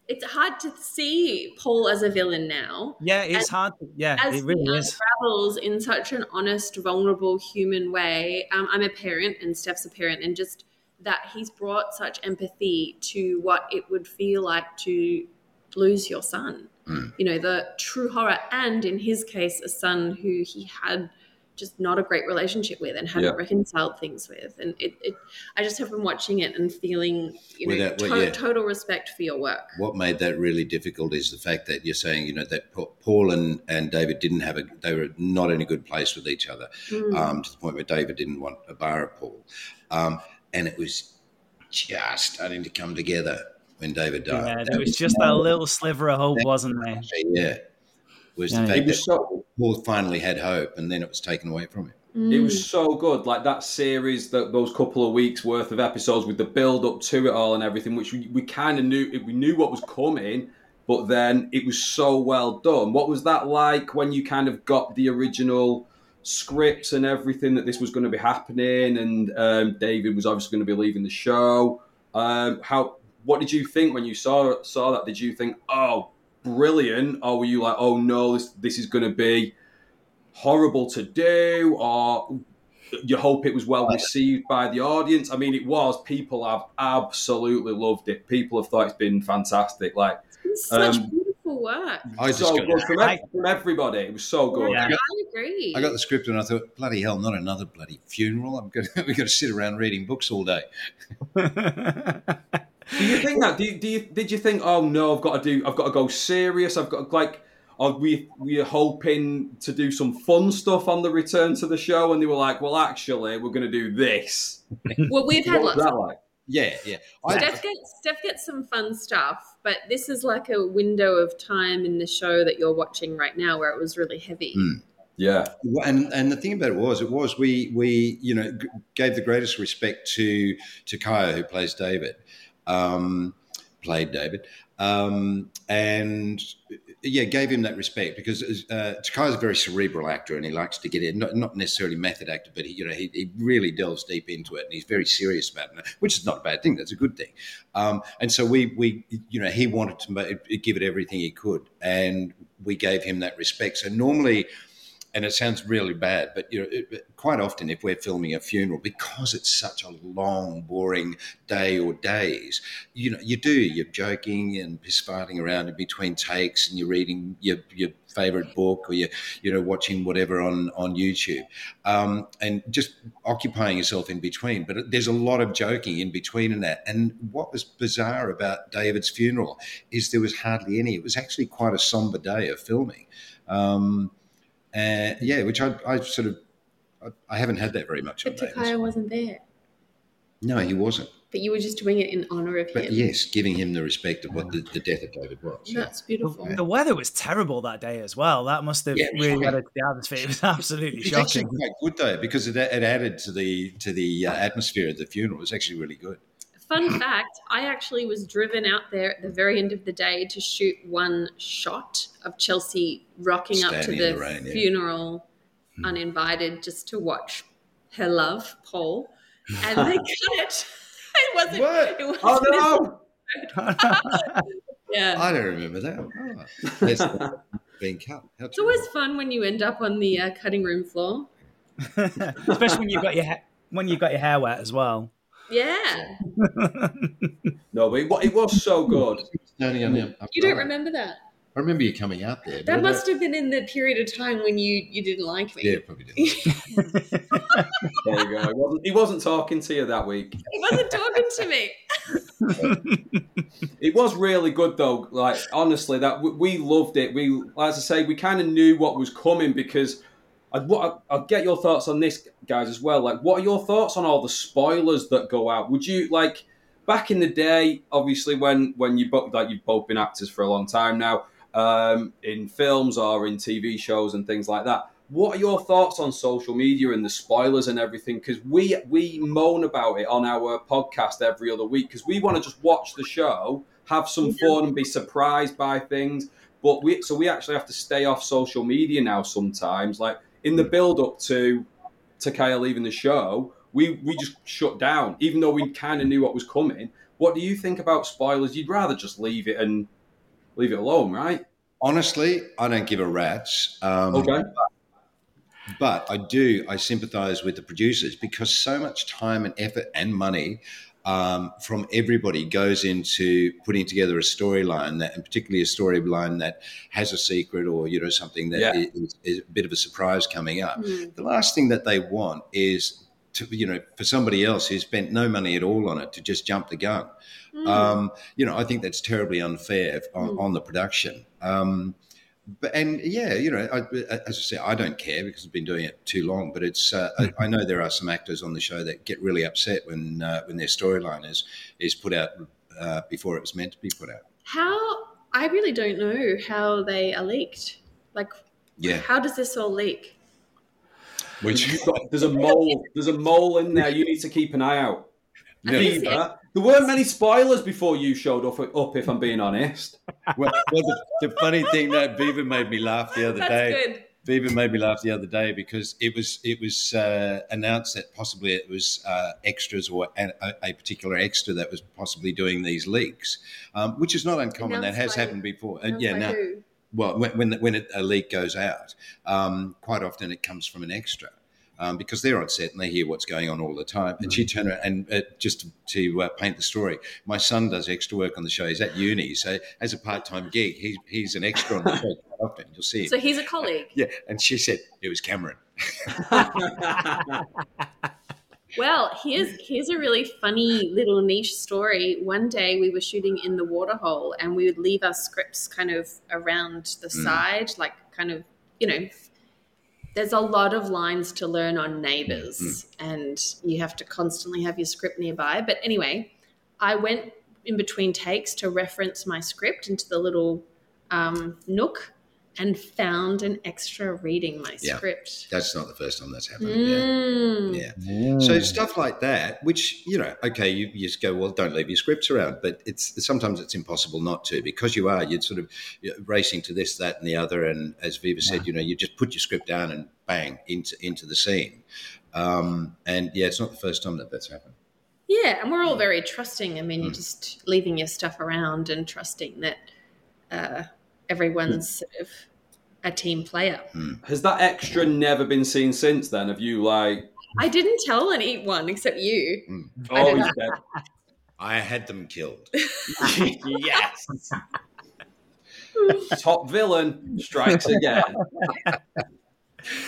it's hard to see Paul as a villain now. Yeah, it's As- hard. To, yeah, As it really he is. unravels in such an honest, vulnerable human way. Um, I'm a parent, and Steph's a parent, and just that he's brought such empathy to what it would feel like to lose your son. Mm. You know, the true horror, and in his case, a son who he had just not a great relationship with and hadn't Yeah. reconciled things with. And it, it, I just have been watching it and feeling, you know, Without- well, to- yeah. total respect for your work. What made that really difficult is the fact that you're saying, you know, that Paul and, and David didn't have a, they were not in a good place with each other, Mm. um, to the point where David didn't want a bar of Paul. Um, and it was just starting to come together when David died. Yeah, That there was just that little sliver of hope, wasn't there? Yeah. Was Yeah. the It fact was that so Paul finally had hope and then it was taken away from him. it Mm. was so good. Like that series, that those couple of weeks worth of episodes with the build up to it all and everything, which we, we kind of knew we knew what was coming, but then it was so well done. What was that like when you kind of got the original scripts and everything that this was going to be happening, and um, David was obviously going to be leaving the show? Um, how what did you think when you saw saw that? Did you think, oh, brilliant, or were you like, oh no, this this is going to be horrible to do, or you hope it was well received by the audience? I mean, it was. People have absolutely loved it. People have thought it's been fantastic. Like It's such Um, beautiful work. I just so got, good from, ev- from everybody. It was so good. Yeah, I agree. I got the script and I thought, bloody hell, not another bloody funeral. I'm going [laughs] to, we've going to sit around reading books all day. [laughs] Do you think that? Do you, do you, did you think, oh no, I've got to do, I've got to go serious. I've got like, are we we are hoping to do some fun stuff on the return to the show? And they were like, well, actually, we're going to do this. well, we've had What was lots that of like? Yeah, yeah. I, Steph gets Steph gets some fun stuff, but this is like a window of time in the show that you're watching right now where it was really heavy. Mm. Yeah. Well, and and the thing about it was, it was we we you know g- gave the greatest respect to to Kaya who plays David, um, played David, um, and yeah, gave him that respect because uh, Takaya's a very cerebral actor and he likes to get in, not, not necessarily method actor, but he, you know he, he really delves deep into it and he's very serious about it, which is not a bad thing. That's a good thing. Um, and so we we you know he wanted to ma- give it everything he could, and we gave him that respect. So normally and it sounds really bad, but you know, it, quite often if we're filming a funeral, because it's such a long, boring day or days, you know, you do you're joking and piss farting around in between takes, and you're reading your your favorite book or you're you know watching whatever on on YouTube, um, and just occupying yourself in between. But there's a lot of joking in between and that. And what was bizarre about David's funeral is there was hardly any. It was actually quite a somber day of filming. Um, uh, yeah, which I, I sort of, I, I haven't had that very much But Takaya wasn't there. No, he wasn't. But you were just doing it in honor of But him. yes, giving him the respect of what the, the death of David was. That's beautiful. The weather was terrible that day as well. That must have Yeah, really added to the atmosphere. [laughs] It was absolutely It's actually quite good though because it, it added to the to the uh, atmosphere of the funeral. It was actually really good. Fun fact I actually was driven out there at the very end of the day to shoot one shot of Chelsea rocking up to the, the rain, yeah. funeral uninvited just to watch her love, Paul. And they [laughs] cut it. [laughs] It wasn't. What? It wasn't Oh no! [laughs] Yeah. I don't remember that. Oh, being cut. How It's always fun when you end up on the uh, cutting room floor. Especially when you've got your ha- when you've got your hair wet as well. Yeah. [laughs] No, but it, it was so good. Standing on the- You don't remember that? I remember you coming out there. That must have been in the period of time when you, you didn't like me. Yeah, probably did. [laughs] There you go. He wasn't, he wasn't talking to you that week. He wasn't talking to me. [laughs] It was really good though. Like honestly, that we, we loved it. We, as I say, we kind of knew what was coming because. I'd, what, I'll get your thoughts on this, guys, as well. Like, what are your thoughts on all the spoilers that go out? Would you like back in the day? Obviously, when when you both like you've both been actors for a long time now, um, in films or in TV shows and things like that. What are your thoughts on social media and the spoilers and everything? Because we we moan about it on our podcast every other week because we want to just watch the show, have some fun, and be surprised by things. But we so we actually have to stay off social media now sometimes. Like in the build up to Takaya leaving the show, we we just shut down, even though we kind of knew what was coming. What do you think about spoilers? You'd rather just leave it and leave it alone, right? Honestly, I don't give a rat's. Um, Okay. But I do, I sympathise with the producers because so much time and effort and money um, from everybody goes into putting together a storyline that, and particularly a storyline that has a secret or you know something that Yeah. is, is a bit of a surprise coming up. The last thing that they want is to you know for somebody else who spent no money at all on it to just jump the gun. Um, you know, I think that's terribly unfair on, on the production. Um, but and yeah, you know, I, as I say, I don't care because I've been doing it too long. But it's uh, I, I know there are some actors on the show that get really upset when uh, when their storyline is is put out uh, before it was meant to be put out. How I really don't know how they are leaked. Like, Yeah, how does this all leak? which You've got- there's a mole. There's a mole in there. You need to keep an eye out. Yeah. Viva, there weren't many spoilers before you showed up. Up, if I'm being honest. well, well, the, the funny thing that Viva made me laugh the other That's day. good. Viva made me laugh the other day because it was it was uh, announced that possibly it was uh, extras or a, a, particular extra that was possibly doing these leaks, um, which is not uncommon. Announced that has by- happened before. Uh, yeah, now, who? well, when when, when it, a leak goes out, um, quite often it comes from an extra. Um, because they're on set and they hear what's going on all the time. And she turned around and uh, just to, to uh, paint the story, my son does extra work on the show. He's at uni, so as a part-time gig, he's he's an extra on the show [laughs] often. You'll see him. So he's a colleague. Yeah, and she said it was Cameron. [laughs] Well, here's here's a really funny little niche story. One day we were shooting in the waterhole, and we would leave our scripts kind of around the Mm. side, like kind of you know. There's a lot of lines to learn on Neighbours, and you have to constantly have your script nearby. But anyway, I went in between takes to reference my script into the little um, nook, and found an extra reading my Yeah. script. That's not the first time that's happened. Mm. Yeah. yeah. So stuff like that, which you know, okay, you, you just go, well, don't leave your scripts around, but it's sometimes it's impossible not to because you are you're sort of you're racing to this, that, and the other, and as Viva said, you know, you just put your script down and bang into into the scene, um, and yeah, it's not the first time that that's happened. Yeah, and we're all very trusting. I mean, you're just leaving your stuff around and trusting that uh, everyone's hmm. sort of a team player. Hmm. Has that extra never been seen since then? Have you like? I didn't tell anyone except you. Hmm. I Oh, don't- he's dead. I had them killed. [laughs] yes. [laughs] Top villain strikes again.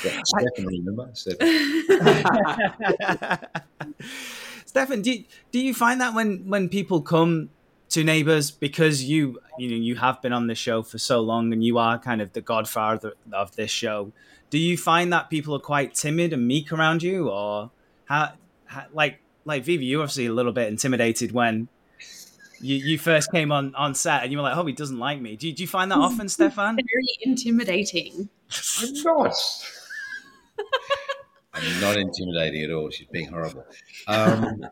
Yeah, Stefan, remember? Stefan. [laughs] Stefan, do you, do you find that when when people come to Neighbours because you you know you have been on the show for so long and you are kind of the godfather of this show, do you find that people are quite timid and meek around you, or how, how like like Vivi, you were obviously a little bit intimidated when. You, you first came on, on set and you were like, oh, he doesn't like me. Do you, do you find that [laughs] often, Stefan? Very intimidating. I'm not. [laughs] I'm not intimidating at all. She's being horrible. Um,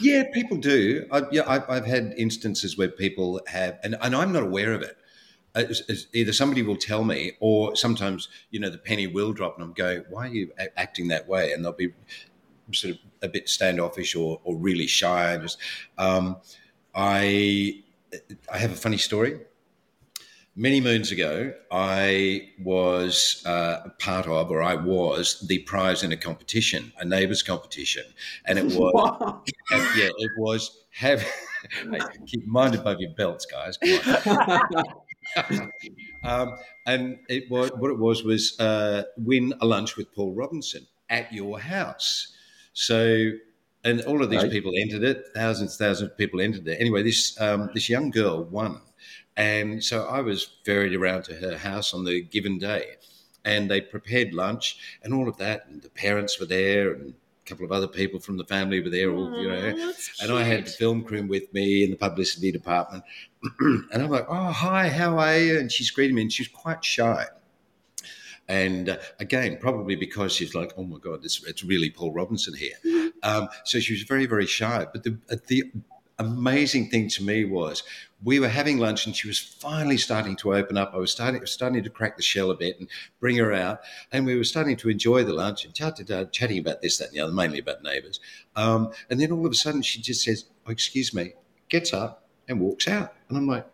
yeah, people do. I, yeah, I've, I've had instances where people have, and, and I'm not aware of it. Either somebody will tell me, or sometimes you know the penny will drop, and I'm going, "Why are you a- acting that way?" And they'll be sort of a bit standoffish or, or really shy. Just, um, I, I have a funny story many moons ago, I was uh, part of, or I was the prize in a competition, a neighbours competition, and it [laughs] was, yeah, it was have. hey, keep mind above your belts, guys. [laughs] Um, and it was what it was was uh, win a lunch with Paul Robinson at your house. So, and all of these Right. people entered it. Thousands, thousands of people entered it. Anyway, this um, this young girl won, and so I was ferried around to her house on the given day, and they prepared lunch and all of that, and the parents were there, and a couple of other people from the family were there, all you know, and I had the film crew with me in the publicity department, [clears throat] and I'm like, "Oh, hi, how are you?" And she's greeting me, and she's quite shy. And uh, again, probably because she's like, "Oh my God, it's, it's really Paul Robinson here." Um, so she was very, very shy. But the uh, the amazing thing to me was we were having lunch, and she was finally starting to open up. I was starting starting to crack the shell a bit and bring her out, and we were starting to enjoy the lunch and chat, chat, chatting about this, that, and the other, mainly about neighbours. Um, and then all of a sudden, she just says, oh, "Excuse me," gets up and walks out, and I'm like,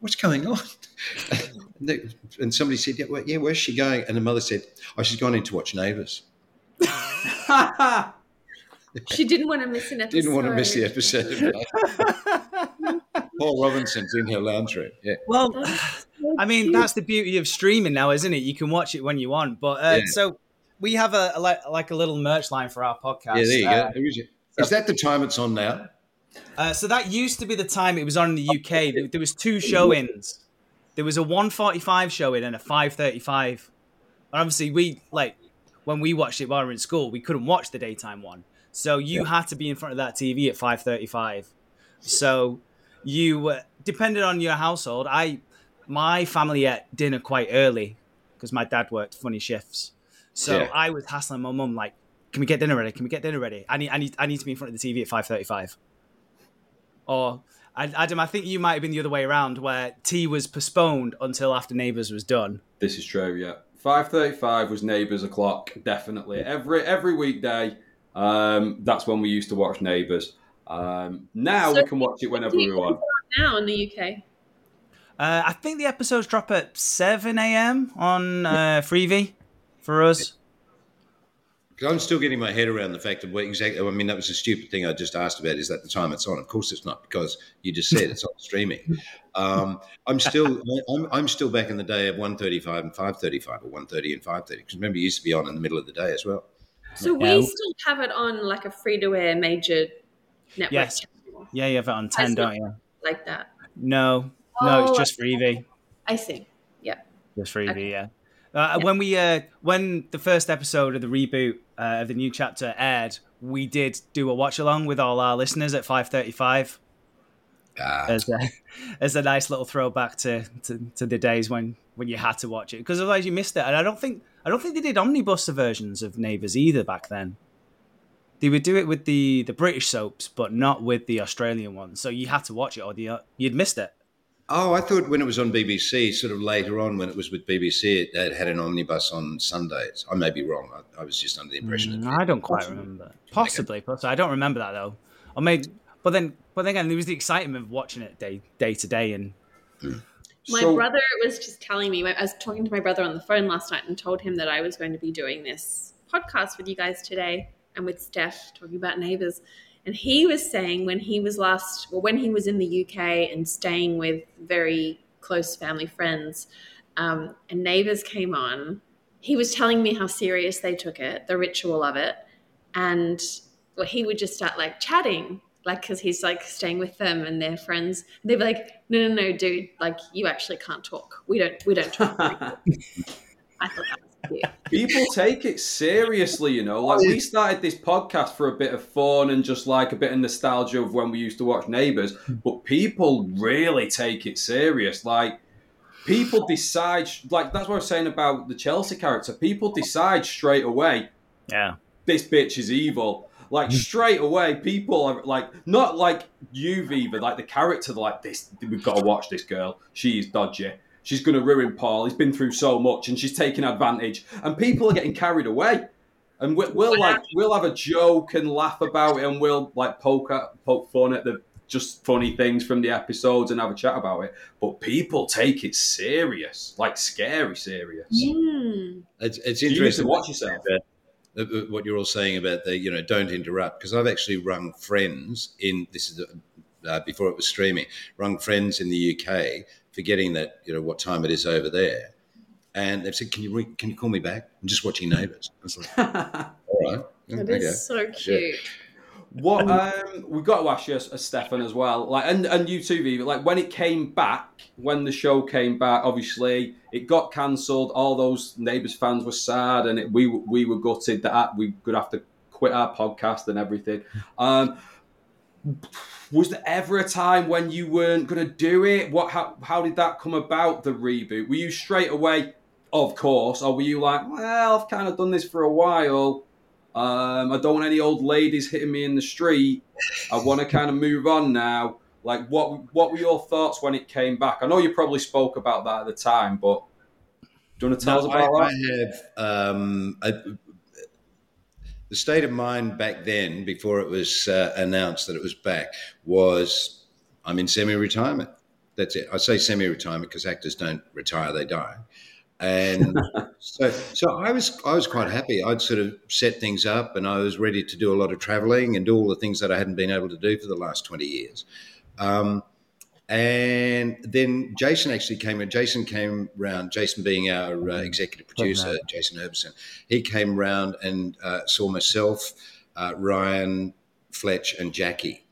"What's going on?" [laughs] and, and somebody said, "Yeah, well, yeah, where's she going?" And the mother said, "Oh, she's gone in to watch Neighbours." [laughs] She didn't want to miss an episode. Didn't want to miss the episode. [laughs] Paul Robinson's in her lounge room. Yeah. Well, I mean, that's the beauty of streaming now, isn't it? You can watch it when you want. But uh, Yeah. so we have a, a like, like a little merch line for our podcast. Yeah, there you Uh, go. Who is it? Is that the time it's on now? Uh, so that used to be the time it was on in the UK. There- There was two show-ins. There was a 145 show-in and a 535. And obviously, we like when we watched it while we were in school, we couldn't watch the daytime one. So you had to be in front of that TV at 535. So you uh, depended on your household. I my family ate dinner quite early because my dad worked funny shifts. So Yeah. I was hassling my mum like, "Can we get dinner ready? Can we get dinner ready? I need I need I need to be in front of the TV at 535." Or Adam, I think you might have been the other way around, where tea was postponed until after Neighbours was done. This is true, yeah. five thirty-five was Neighbours o'clock. Definitely every every weekday. Um, that's when we used to watch Neighbours. Um, now So we can watch it whenever we want. Now in the UK. Uh, I think the episodes drop at 7 a.m. on uh, Freevee for us. Because I'm still getting my head around the fact of what exactly. I mean, that was a stupid thing I just asked about. Is that the time it's on? Of course, it's not because you just said it's on [laughs] streaming. Um, I'm still, I'm, I'm still back in the day of 1:35 and 5:35, or 1:30 and 5:30. Because remember, it used to be on in the middle of the day as well. So Yeah. we still have it on like a free to air major network Yes. channel Yeah, you have it on 10, don't you? like that. No, no, Oh, it's just Freevee. I see. Yeah. Just Freevee, Okay. yeah. Uh, When we uh, when the first episode of the reboot uh, of the new chapter aired, we did do a watch along with all our listeners at five thirty five. As a, [laughs] as a nice little throwback to, to, to the days when, when you had to watch it because otherwise you missed it. And I don't think I don't think they did omnibus versions of Neighbours either back then. They would do it with the, the British soaps, but not with the Australian ones. So you had to watch it or the, you'd missed it. Oh, I thought when it was on BBC, sort of later on when it was with BBC, it, it had an omnibus on Sundays. I may be wrong. I, I was just under the impression. Mm, I don't quite remember. Possibly, possibly. I don't remember that though. I maybe, but then, but then again, there was the excitement of watching it day day to day, and My So- brother was just telling me, I was talking to my brother on the phone last night and told him that I was going to be doing this podcast with you guys today and with Steph talking about Neighbours. And he was saying when he was last, well, when he was in the UK and staying with very close family friends, um, and Neighbours came on, he was telling me how serious they took it, the ritual of it. And well, he would just start like chatting, like because he's like staying with them and their friends. They'd be like, "No, no, no, dude! Like you actually can't talk. We don't, we don't talk." [laughs] I thought that was cute. People take it seriously, you know. Like we started this podcast for a bit of fun and just like a bit of nostalgia of when we used to watch Neighbours, hmm. but people really take it serious. Like people decide, like that's what I was saying about the Chelsea character. People decide straight away, yeah, this bitch is evil. Like straight away, people are like not like you, Viva, like the character. They're like this. We've got to watch this girl. She's dodgy. She's going to ruin Paul. He's been through so much, and she's taking advantage. And people are getting carried away. And we'll, we'll like we'll have a joke and laugh about it, and we'll like poke at, poke fun at the just funny things from the episodes and have a chat about it. But people take it serious, like scary serious. Mm. It's, it's You need to watch yourself. About, uh, what you're all saying about the, you know, don't interrupt. Because I've actually rung friends in this is uh, before it was streaming. Rung friends in the UK, forgetting that you know what time it is over there, and they've said, "Can you re- can you call me back? I'm just watching Neighbours. I was like, [laughs] "All right, That okay." is so cute. What um, we've got to ask you, as Stefan, as well, like, and and you too, Viva. Like when it came back, when the show came back, obviously it got cancelled. All those neighbours fans were sad, and it, we we were gutted that we could have to quit our podcast and everything. Um, was there ever a time when you weren't going to do it? What how how did that come about? The reboot? Were you straight away? Of course, or were you like, well, I've kind of done this for a while. Um, I don't want any old ladies hitting me in the street. I want to kind of move on now. Like, what what were your thoughts when it came back? I know you probably spoke about that at the time, but do you want to tell us about I, that? I have um, a, the state of mind back then, before it was uh, announced that it was back, was I'm in semi-retirement. That's it. I say semi-retirement because actors don't retire; they die. And [laughs] so, so I was I was quite happy. I'd sort of set things up, and I was ready to do a lot of travelling and do all the things that I hadn't been able to do for the last twenty years. Um, and then Jason actually came. Jason came round. Jason being our uh, executive producer, Jason Herbison, he came round and uh, saw myself, uh, Ryan, Fletch, and Jackie,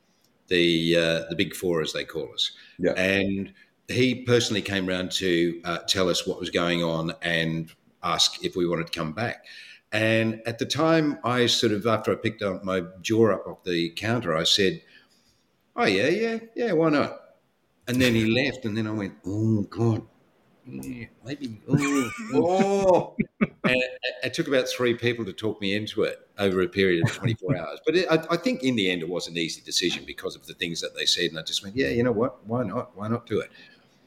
the uh, the big four as they call us. Yeah. And he personally came round to uh, tell us what was going on and ask if we wanted to come back. And at the time, I sort of after I picked up my jaw up off the counter, I said, "Oh yeah, yeah, yeah, why not?" And then he [laughs] left, and then I went, "Oh God, yeah, maybe." Oh, oh, Oh, and it, it took about three people to talk me into it over a period of 24 [laughs] hours. But it, I, I think in the end, it was an easy decision because of the things that they said. And I just went, "Yeah, you know what? Why not? Why not do it?"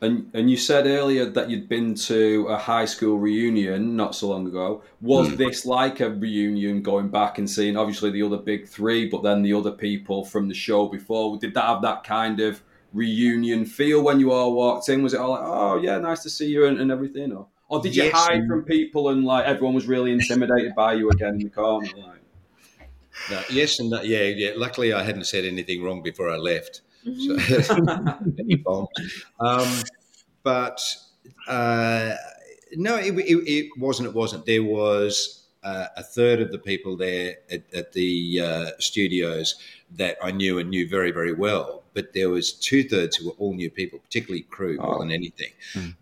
And and you said earlier that you'd been to a high school reunion not so long ago. Was Hmm. this like a reunion going back and seeing obviously the other big three, but then the other people from the show before? Did that have that kind of reunion feel when you all walked in? Was it all like, oh yeah, nice to see you and, and everything? Or, or did you Yes. hide from people and like everyone was really intimidated by you again in the corner? Like, No, yes and no, yeah, yeah. Luckily, I hadn't said anything wrong before I left. So, [laughs] [laughs] any. Um, but uh, no, it, it, it wasn't. It wasn't. There was uh, a third of the people there at, at the uh, studios that I knew and knew very, very well. But there was two thirds who were all new people, particularly crew more Oh. than anything.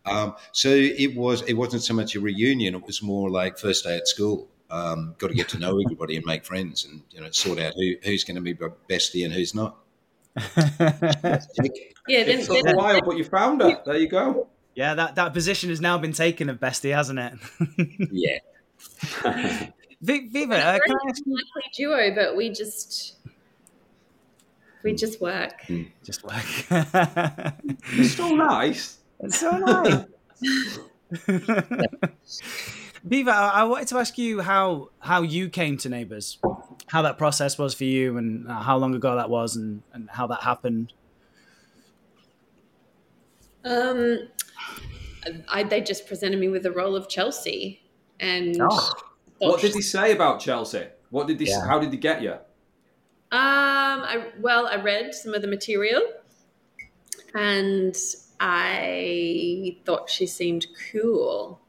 Um, so it was. It wasn't so much a reunion. It was more like first day at school. Um, got to get to know [laughs] everybody and make friends, and you know, sort out who, who's going to be bestie and who's not. [laughs] Yeah, then, it took a then while, but you found her. There you go. Yeah, that, that position has now been taken of bestie, hasn't it? [laughs] Yeah. [laughs] Vi- Viva, we're uh, can very I ask you? unlikely duo, but we just we just work. Just work. It's so nice. It's so nice. Viva, I, I wanted to ask you how how you came to Neighbours, how that process was for you, and uh, how long ago that was, and, and how that happened. Um, I, they just presented me with the role of Chelsea, and Oh. What did he say about Chelsea? What did he? Yeah. How did he get you? Um, I, well, I read some of the material, and I thought she seemed cool.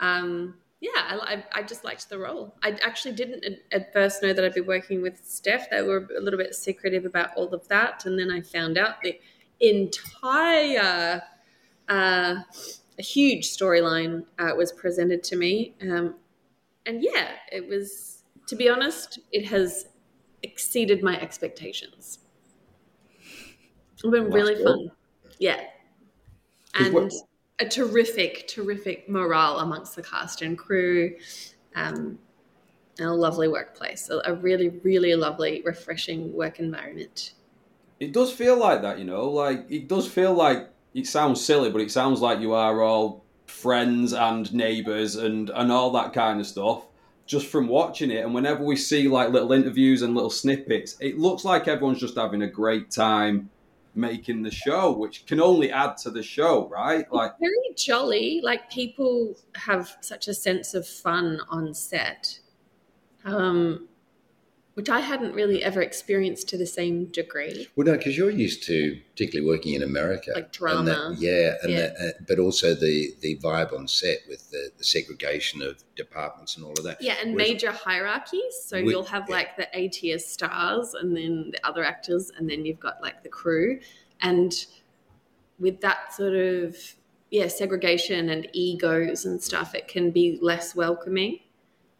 Um, yeah, I, I, I just liked the role. I actually didn't at, at first know that I'd be working with Steph. They were a little bit secretive about all of that, and then I found out the entire, uh, a huge storyline uh, was presented to me. Um, and yeah, it was. To be honest, it has exceeded my expectations. It's been That's really good. fun. Yeah. And what- a terrific, terrific morale amongst the cast and crew. Um, and a lovely workplace. A, a really, really lovely, refreshing work environment. It does feel like that, you know. Like it does feel like it sounds silly, but it sounds like you are all friends and neighbours and and all that kind of stuff. Just from watching it, and whenever we see like little interviews and little snippets, it looks like everyone's just having a great time making the show, which can only add to the show, right? Like, Very jolly. Like people have such a sense of fun on set. Um, which I hadn't really ever experienced to the same degree. Well, no, because you're used to particularly working in America, Like and drama. that- yeah, and Yeah. That, uh, but also the the vibe on set with the, the segregation of departments and all of that. Yeah, and Whereas- major hierarchies. So We- you'll have like the A tier stars and then the other actors, and then you've got like the crew. And with that sort of, yeah, segregation and egos and stuff, it can be less welcoming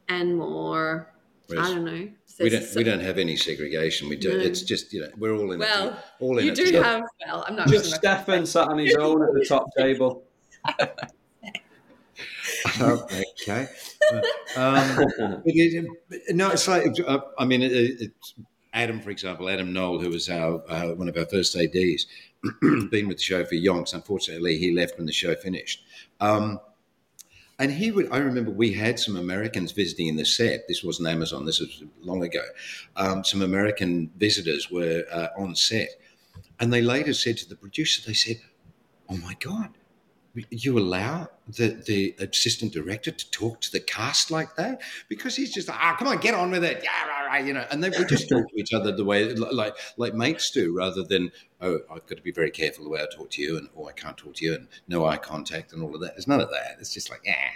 and more, Whereas I don't know. we don't we don't have any segregation. We do. No. It's just you know we're all in Well, it. All in You it do together. have, well, I'm not just sure. Stefan sat on his own at the top table. Oh, [laughs] okay. Um, [laughs] it- it- no, it's like uh, I mean, it, it's Adam, for example, Adam Knoll, who was our uh, one of our first ads, [clears throat] been with the show for yonks. Unfortunately, he left when the show finished. Um, and he would. I remember we had some Americans visiting in the set. This wasn't Amazon. This was long ago. Um, some American visitors were uh, on set, and they later said to the producer, they said, "Oh my god." you allow the, the assistant director to talk to the cast like that because he's just ah, come on, get on with it, yeah, you know. And they would just talk to each other the way like like mates do, rather than oh, I've got to be very careful the way I talk to you, and oh, I can't talk to you, and no eye contact, and all of that. There's none of that. It's just like, yeah.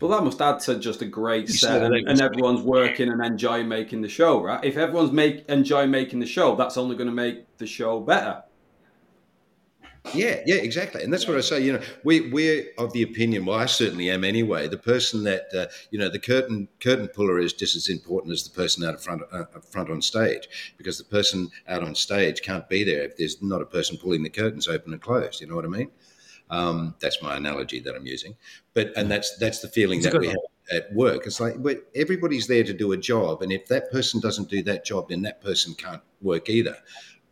But that must add to just a great You set, and, and everyone's working and enjoying making the show, right? If everyone's make enjoy making the show, that's only going to make the show better. Yeah, yeah, exactly, and that's what I say. You know, we we're of the opinion. Well, I certainly am anyway. The person that uh, you know, the curtain curtain puller is just as important as the person out front uh, front on stage, because the person out on stage can't be there if there's not a person pulling the curtains open and closed. You know what I mean? Um, that's my analogy that I'm using, but and that's that's the feeling It's that we one. have at work. It's like but everybody's there to do a job, and if that person doesn't do that job, then that person can't work either.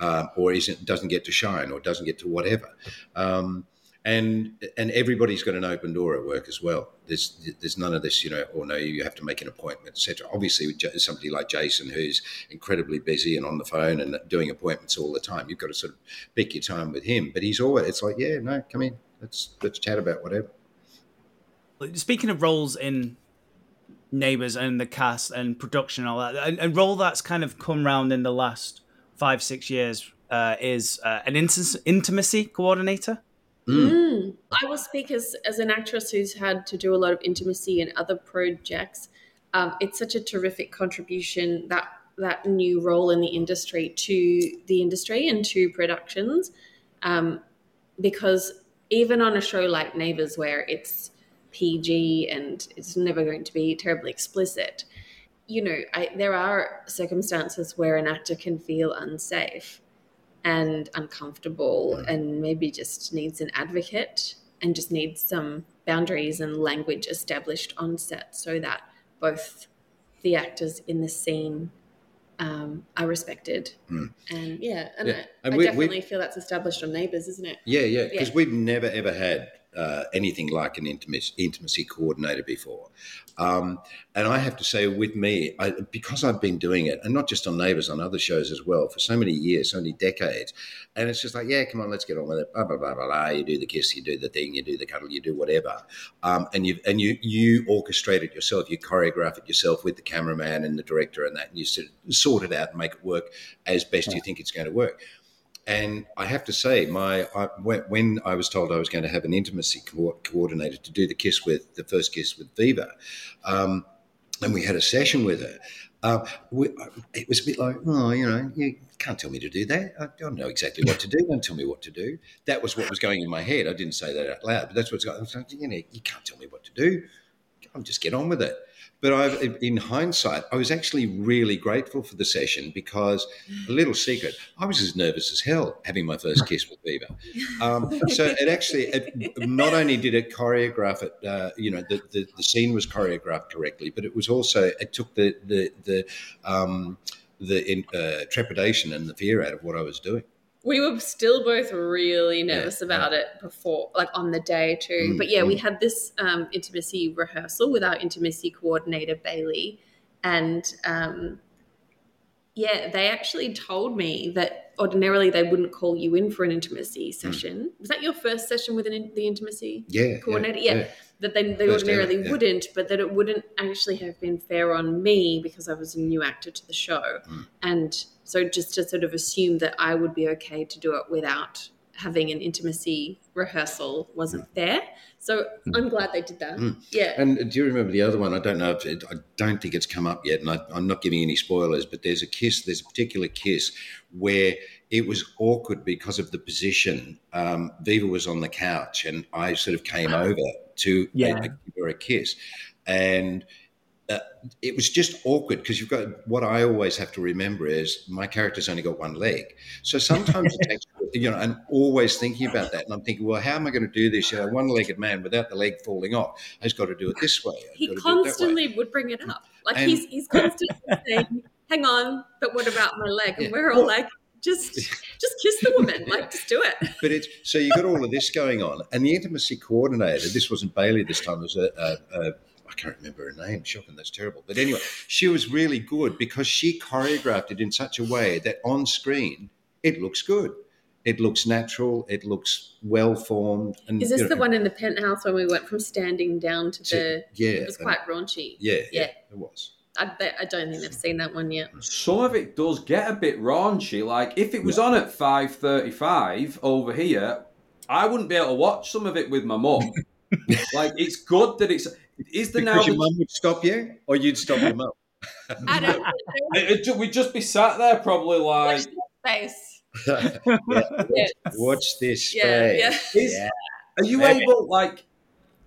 Um, or isn't doesn't get to shine, or doesn't get to whatever. Um, and and everybody's got an open door at work as well. There's there's none of this, you know. Or no, you have to make an appointment, etc. Obviously, with somebody like Jason, who's incredibly busy and on the phone and doing appointments all the time, you've got to sort of pick your time with him. But he's always it's like, yeah, no, come in, let's let's chat about whatever. Speaking of roles in Neighbours and the cast and production and all that, and, a role that's kind of come round in the last five six years uh, is uh, an int- intimacy coordinator. Mm. I will speak as, as an actress who's had to do a lot of intimacy and other projects. Um, it's such a terrific contribution that that new role in the industry to the industry and to productions, um, because even on a show like Neighbours, where it's PG and it's never going to be terribly explicit, you know, I, there are circumstances where an actor can feel unsafe and uncomfortable and maybe just needs an advocate and just needs some boundaries and language established on set so that both the actors in the scene um, are respected. Mm. And yeah, and Yeah. I, And I we- we- definitely feel that's established on Neighbours, isn't it? Yeah, yeah, because Yeah. we've never ever had uh, anything like an intimacy, intimacy coordinator before. Um, and I have to say, with me, I, because I've been doing it, and not just on Neighbours, on other shows as well, for so many years, so many decades, and it's just like, yeah, come on, let's get on with it. Blah blah blah blah. blah. You do the kiss, you do the thing, you do the cuddle, you do whatever, um, and you and you you orchestrate it yourself, you choreograph it yourself with the cameraman and the director and that, and you sort of sort it out and make it work as best you think it's going to work. And I have to say, my I, when, I was told I was going to have an intimacy co- coordinator to do the kiss with the first kiss with Viva, um, and we had a session with her. Uh, we, it was a bit like, oh, you know, you can't tell me to do that. I don't know exactly what to do. Don't tell me what to do. That was what was going in my head. I didn't say that out loud, but that's what's going. You know, you can't tell me what to do. I'm just get on with it. But I've, in hindsight, I was actually really grateful for the session because a little secret, I was as nervous as hell having my first kiss with Viva. Um, so it actually, it, not only did it choreograph it, uh, you know, the, the, the scene was choreographed correctly, but it was also, it took the, the, the, um, the uh, trepidation and the fear out of what I was doing. We were still both really nervous Yeah, about it before, like on the day too. Mm, but yeah, we mm. had this um, intimacy rehearsal with our intimacy coordinator, Bailey. And um, yeah, they actually told me that ordinarily they wouldn't call you in for an intimacy session. Was that your first session with an in- the intimacy Mm. Yeah, yeah, coordinator? Yeah. yeah. That they, they First ever, ordinarily yeah. wouldn't, but that it wouldn't actually have been fair on me because I was a new actor to the show. Mm. And so just to sort of assume that I would be okay to do it without having an intimacy rehearsal wasn't fair. So I'm glad they did that. Mm. Yeah. And do you remember the other one? I don't know if it, I don't think it's come up yet, and I, I'm not giving any spoilers. But there's a kiss. There's a particular kiss where it was awkward because of the position. Um, Viva was on the couch, and I sort of came over to Yeah. uh, give her a kiss, and. Uh, it was just awkward because you've got what I always have to remember is my character's only got one leg. So sometimes it takes, [laughs] you know, I'm always thinking about that. And I'm thinking, well, how am I going to do this? You know, one legged man without the leg falling off has got to do it this way. I've he got to do it that way. constantly would bring it up. Like And- he's he's constantly [laughs] saying, "Hang on, but what about my leg?" And Yeah. we're all like, "Just just kiss the woman, like just do it." [laughs] But it's so you got all of this going on, and the intimacy coordinator. This wasn't Bailey this time. It was a, a, a I can't remember her name. Shocking, that's terrible. But anyway, she was really good because she choreographed it in such a way that on screen it looks good. It looks natural. It looks well formed. And Is this you the one in the penthouse when we went from standing down to the? yeah, it was quite raunchy. Yeah, yeah, Yeah. it was. I, bet- I don't think they've seen that one yet. Some of it does get a bit raunchy. Like if it was on at five thirty-five over here, I wouldn't be able to watch some of it with my mum. [laughs] like it's good that it's. Is the now? Because your mum would stop you, or you'd stop your mum. [laughs] I don't It- it- we'd just be sat there probably like. face. Watch, [laughs] watch this Yeah, space. yeah. Is, Are you Maybe. able like?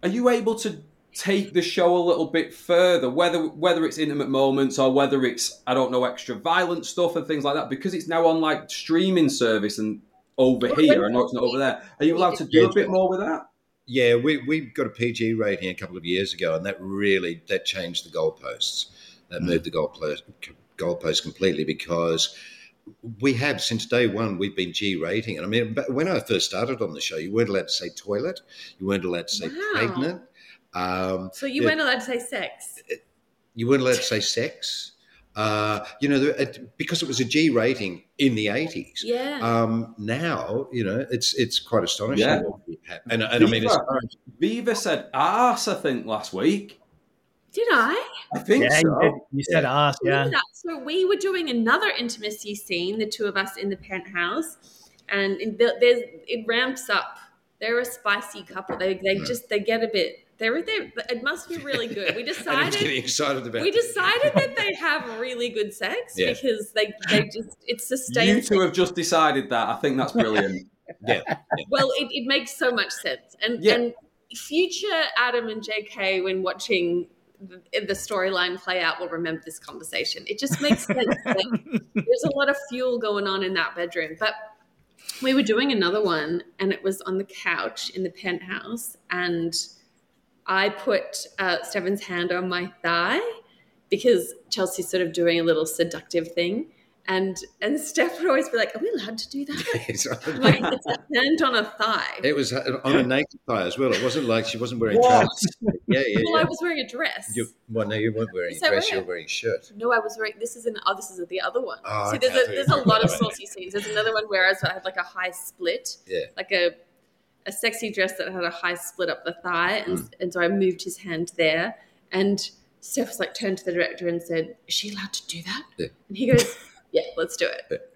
Are you able to take the show a little bit further, whether whether it's intimate moments or whether it's I don't know extra violent stuff and things like that, because it's now on like streaming service and over here. I know it's not over there. Are you allowed to do a bit more with that? Yeah, we, we got a PG rating a couple of years ago, and that really that changed the goalposts. That moved the goalpost goalposts completely because we have since day one. We've been G rating, and I mean, when I first started on the show, you weren't allowed to say toilet, you weren't allowed to say Wow. pregnant. Um, So you weren't allowed to say sex. you weren't allowed to say sex. Uh, you know, there- it, because it was a G rating in the eighties. Yeah. Um, now, you know, it's it's quite astonishing. Yeah. what we. And, and I mean, as Viva, far as, Viva said arse, I think, last week. Did I? I think Yeah, so. you, did. you said ass, yeah. that. So we were doing another intimacy scene, the two of us in the penthouse, and there's it ramps up. They're a spicy couple. They they just they get a bit. They're they It must be really good. We [laughs] Adam's decided. getting excited about We decided that they have really good sex Yeah. because they they just it's sustained. You two have just decided that. I think that's brilliant. [laughs] Yeah. well, it, it makes so much sense. And Yeah. and future Adam and JK, when watching the, the storyline play out, will remember this conversation. It just makes sense. like, [laughs] there's a lot of fuel going on in that bedroom. But we were doing another one, and it was on the couch in the penthouse, and I put uh, Stefan's hand on my thigh because Chelsea's sort of doing a little seductive thing. And and [laughs] Steph would always be like, "Are we allowed to do that?" [laughs] It's- [laughs] like it's a hand on a thigh. it was uh, on a naked thigh as well. It wasn't like she wasn't wearing What? trousers. Yeah, yeah, well, I was wearing a dress. You, well, no, you weren't wearing a Yes, I dress. You were. were wearing a shirt. no, I was wearing. This is an. Oh, this is the other one. Oh, See, okay, there's I a thought there's a lot of saucy scenes. There's another one where I was- I had like a high split, Yeah. like a a sexy dress that had a high split up the thigh, and Mm. and so I moved his hand there, and Steph was like turned to the director and said, "Is she allowed to do that?" Yeah. And he goes, "Yeah, let's do it."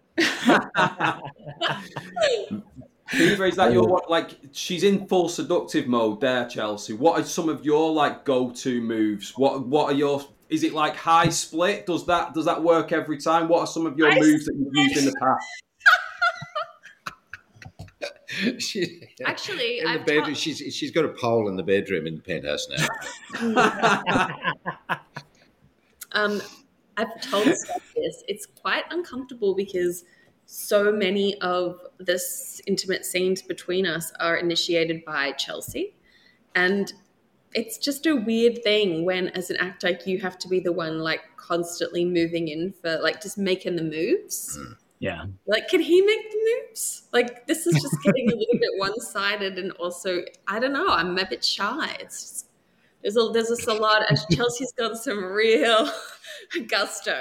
Viva, [laughs] is that your what? Like, she's in full seductive mode there, Chelsea. What are some of your like go-to moves? What What are your? Is it like high split? Does that Does that work every time? What are some of your High moves that you've used in the past? [laughs] she, Actually, in the I've bedroom, taught- she's she's got a pole in the bedroom in the penthouse now. [laughs] Um, I've told this. It's quite uncomfortable because so many of this intimate scenes between us are initiated by Chelsea, and it's just a weird thing when, as an actor, you have to be the one like constantly moving in for like just making the moves. Yeah. Like, can he make the moves? Like, this is just getting a [laughs] little bit one sided, and also, I don't know. I'm a bit shy. It's just there's a there's just a lot. Of, Chelsea's got some real [laughs] gusto.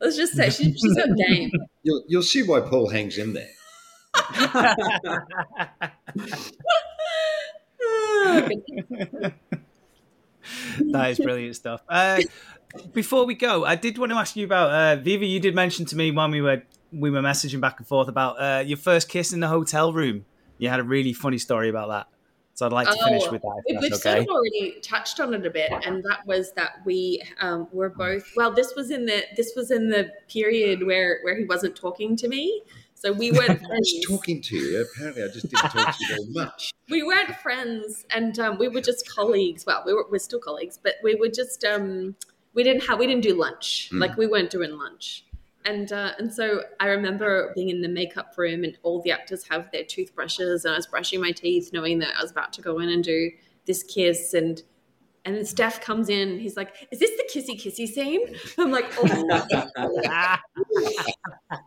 Let's just say she, she's got game. You'll you'll see why Paul hangs in there. Oh, [laughs] that is brilliant stuff. Uh, before we go, I did want to ask you about uh, Viva. You did mention to me when we were we were messaging back and forth about uh, your first kiss in the hotel room. You had a really funny story about that, so I'd like to finish Oh, with that. we- If We've that's sort of already touched on it a bit, and that was that we um, were both. Well, this was in the this was in the period where where he wasn't talking to me, so we [laughs] weren't friends. talking to you. Apparently, I just didn't talk to you very [laughs] much. we weren't friends, and um, we were just colleagues. Well, we were we're still colleagues, but we were just um, we didn't have we didn't do lunch. Mm. Like we weren't doing lunch. And uh, and so I remember being in the makeup room, and all the actors have their toothbrushes, and I was brushing my teeth, knowing that I was about to go in and do this kiss, and and then Steph comes in, he's like, "Is this the kissy kissy scene?" I'm like, "Oh." [laughs]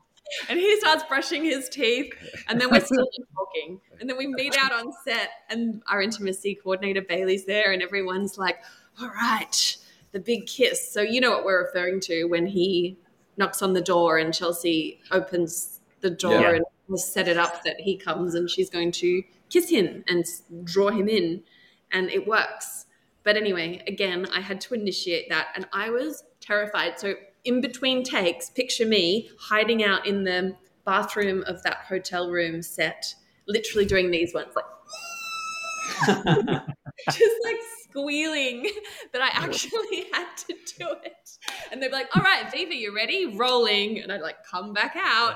and he starts brushing his teeth, and then we're still talking, and then we meet out on set, and our intimacy coordinator Bailey's there, and everyone's like, "All right, the big kiss." So you know what we're referring to when he knocks on the door and Chelsea opens the door Yeah. and has set it up that he comes and she's going to kiss him and draw him in, and it works. But anyway, again, I had to initiate that, and I was terrified. So in between takes, picture me hiding out in the bathroom of that hotel room set, literally doing these ones, like [laughs] [laughs] just like squealing that I actually [laughs] had to do it. And they'd be like, all right, Viva, you ready? Rolling. And I'd like come back out,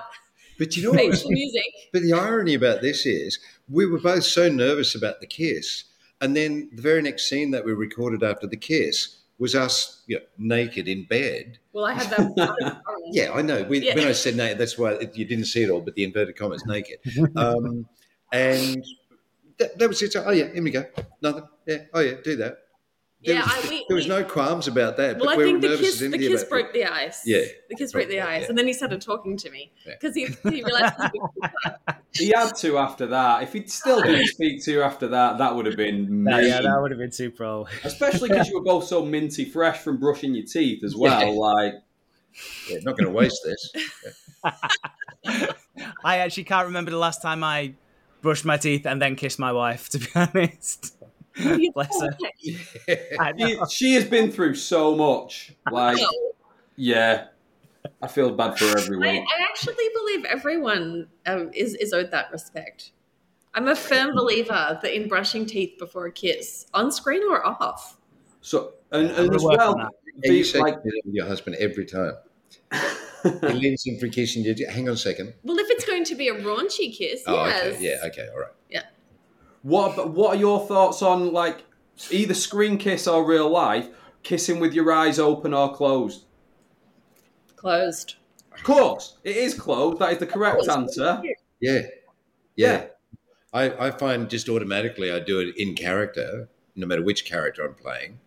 But you know what? music. But the irony about this is we were both so nervous about the kiss, and then the very next scene that we recorded after the kiss was us you know, naked in bed. Well, I had that. [laughs] Yeah, I know. We, Yeah. When I said naked, that's why it, you didn't see it all, but the inverted commas naked. Um, and that, that was it. So, oh yeah, here we go. Nothing. Yeah. Oh yeah, do that. There, Yeah, was, I- we- there was we- no qualms about that. Well, but I we think were the nervous kiss, the kiss about- broke the ice. Yeah, the kiss broke the ice, yeah. and then he started talking to me Yeah. because he, he realized. [laughs] He had to after that. If he'd still didn't [laughs] speak to you after that, that would have been That- yeah, that would have been too pro. Especially because you were both so minty fresh from brushing your teeth as well. Yeah. Like, Yeah, not going to waste this. [laughs] I actually can't remember the last time I brushed my teeth and then kissed my wife. To be honest, [laughs] bless her. She, she has been through so much. Like, yeah, I feel bad for I, everyone. I actually believe everyone um, is is owed that respect. I'm a firm believer that in brushing teeth before a kiss, on screen or off. So, and, and as well, on you the- like, your husband every time. he leans in for a kiss and you hang on a second. Well, if it's going to be a raunchy kiss, Oh, yes. okay. Yeah, okay, all right. What what are your thoughts on like either screen kiss or real life kissing with your eyes open or closed? Closed. Of course, it is closed. That is the correct answer. Yeah. Yeah. Yeah. I, I find just automatically I do it in character, no matter which character I'm playing.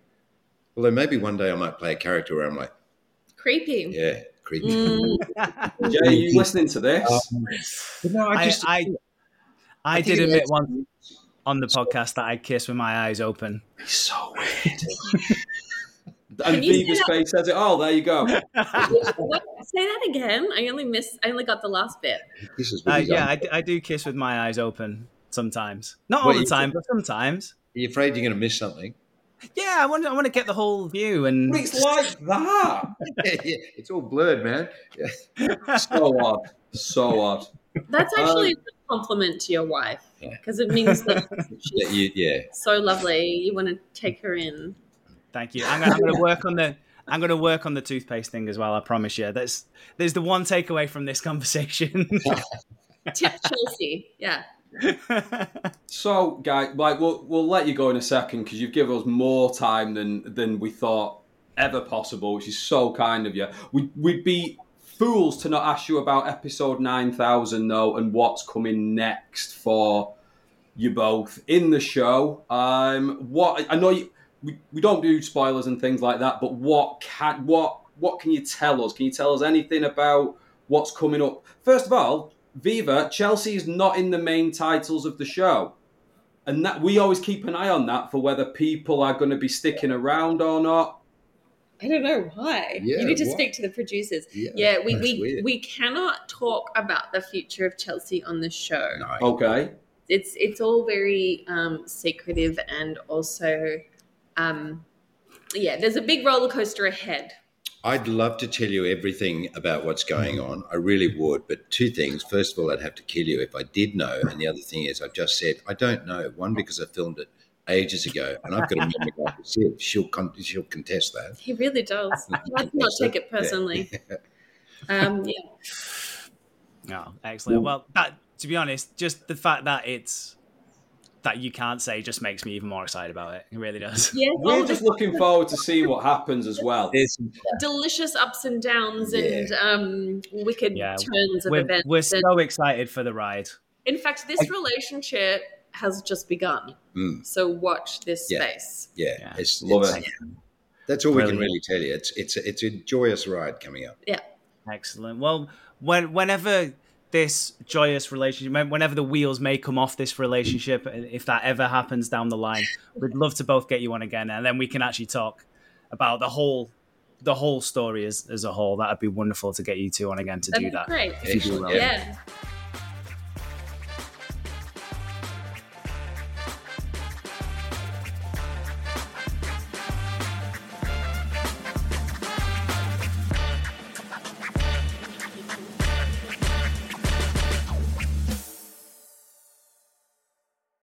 Although maybe one day I might play a character where I'm like, Creepy. yeah, creepy. Mm. [laughs] Jay, are you listening to this? But no, I, I, I, think did admit makes- once on the podcast that I kiss with my eyes open. It's so weird. [laughs] And you say Viva's that- face says it all. There you go. [laughs] Say that again. I only missed. I only got the last bit. This is Uh, yeah, I, I, d- I do kiss with my eyes open sometimes. Not all What, the time, but sometimes. Are you afraid you're going to miss something? Yeah, I want to, I want to get the whole view and But it's like that. [laughs] yeah, it's all blurred, man. Yeah. So odd. So odd. That's actually Um, a compliment to your wife Yeah. because it means that [laughs] Yeah, she's you, yeah. so lovely. You want to take her in. Thank you. I'm gonna, I'm gonna work on the I'm gonna work on the toothpaste thing as well. I promise you. That's there's the one takeaway from this conversation. [laughs] Tip Chelsea. Yeah. [laughs] So, guy, like we'll we'll let you go in a second because you've given us more time than than we thought ever possible, which is so kind of you. We we'd be fools to not ask you about episode nine thousand though, and what's coming next for you both in the show. Um, what I know you, we we don't do spoilers and things like that, but what can what what can you tell us? Can you tell us anything about what's coming up? First of all, Viva, Chelsea is not in the main titles of the show. And that we always keep an eye on that for whether people are going to be sticking around or not. I don't know why. Yeah, you need to what? speak to the producers. Yeah, Yeah, we we, weird. we cannot talk about the future of Chelsea on the show. No. Okay. It's it's all very um, secretive and also, um, yeah. There's a big roller coaster ahead. I'd love to tell you everything about what's going on. I really would. But two things. First of all, I'd have to kill you if I did know. And the other thing is, I've just said, I don't know. One, because I filmed it ages ago. And I've got a memory like a sieve. She'll, con- she'll contest that. He really does. [laughs] Let's not take it personally. [laughs] Um, yeah. oh, excellent. Well, that to be honest, just the fact that it's that you can't say just makes me even more excited about it. It really does. Yeah, We're just looking forward to see what happens as well. [laughs] delicious ups and downs and um, wicked Yeah, turns of We're, events. we're And so excited for the ride. in fact, this relationship has just begun. Mm. So watch this Yeah. space. Yeah. Yeah. It's, Love it's- it. That's all we can really tell you. It's, it's, a, it's a joyous ride coming up. Yeah. Excellent. Well, when whenever this joyous relationship, whenever the wheels may come off this relationship, if that ever happens down the line, we'd love to both get you on again, and then we can actually talk about the whole the whole story as, as a whole. That'd be wonderful to get you two on again to That'd do be that. great. If you do well. Yeah.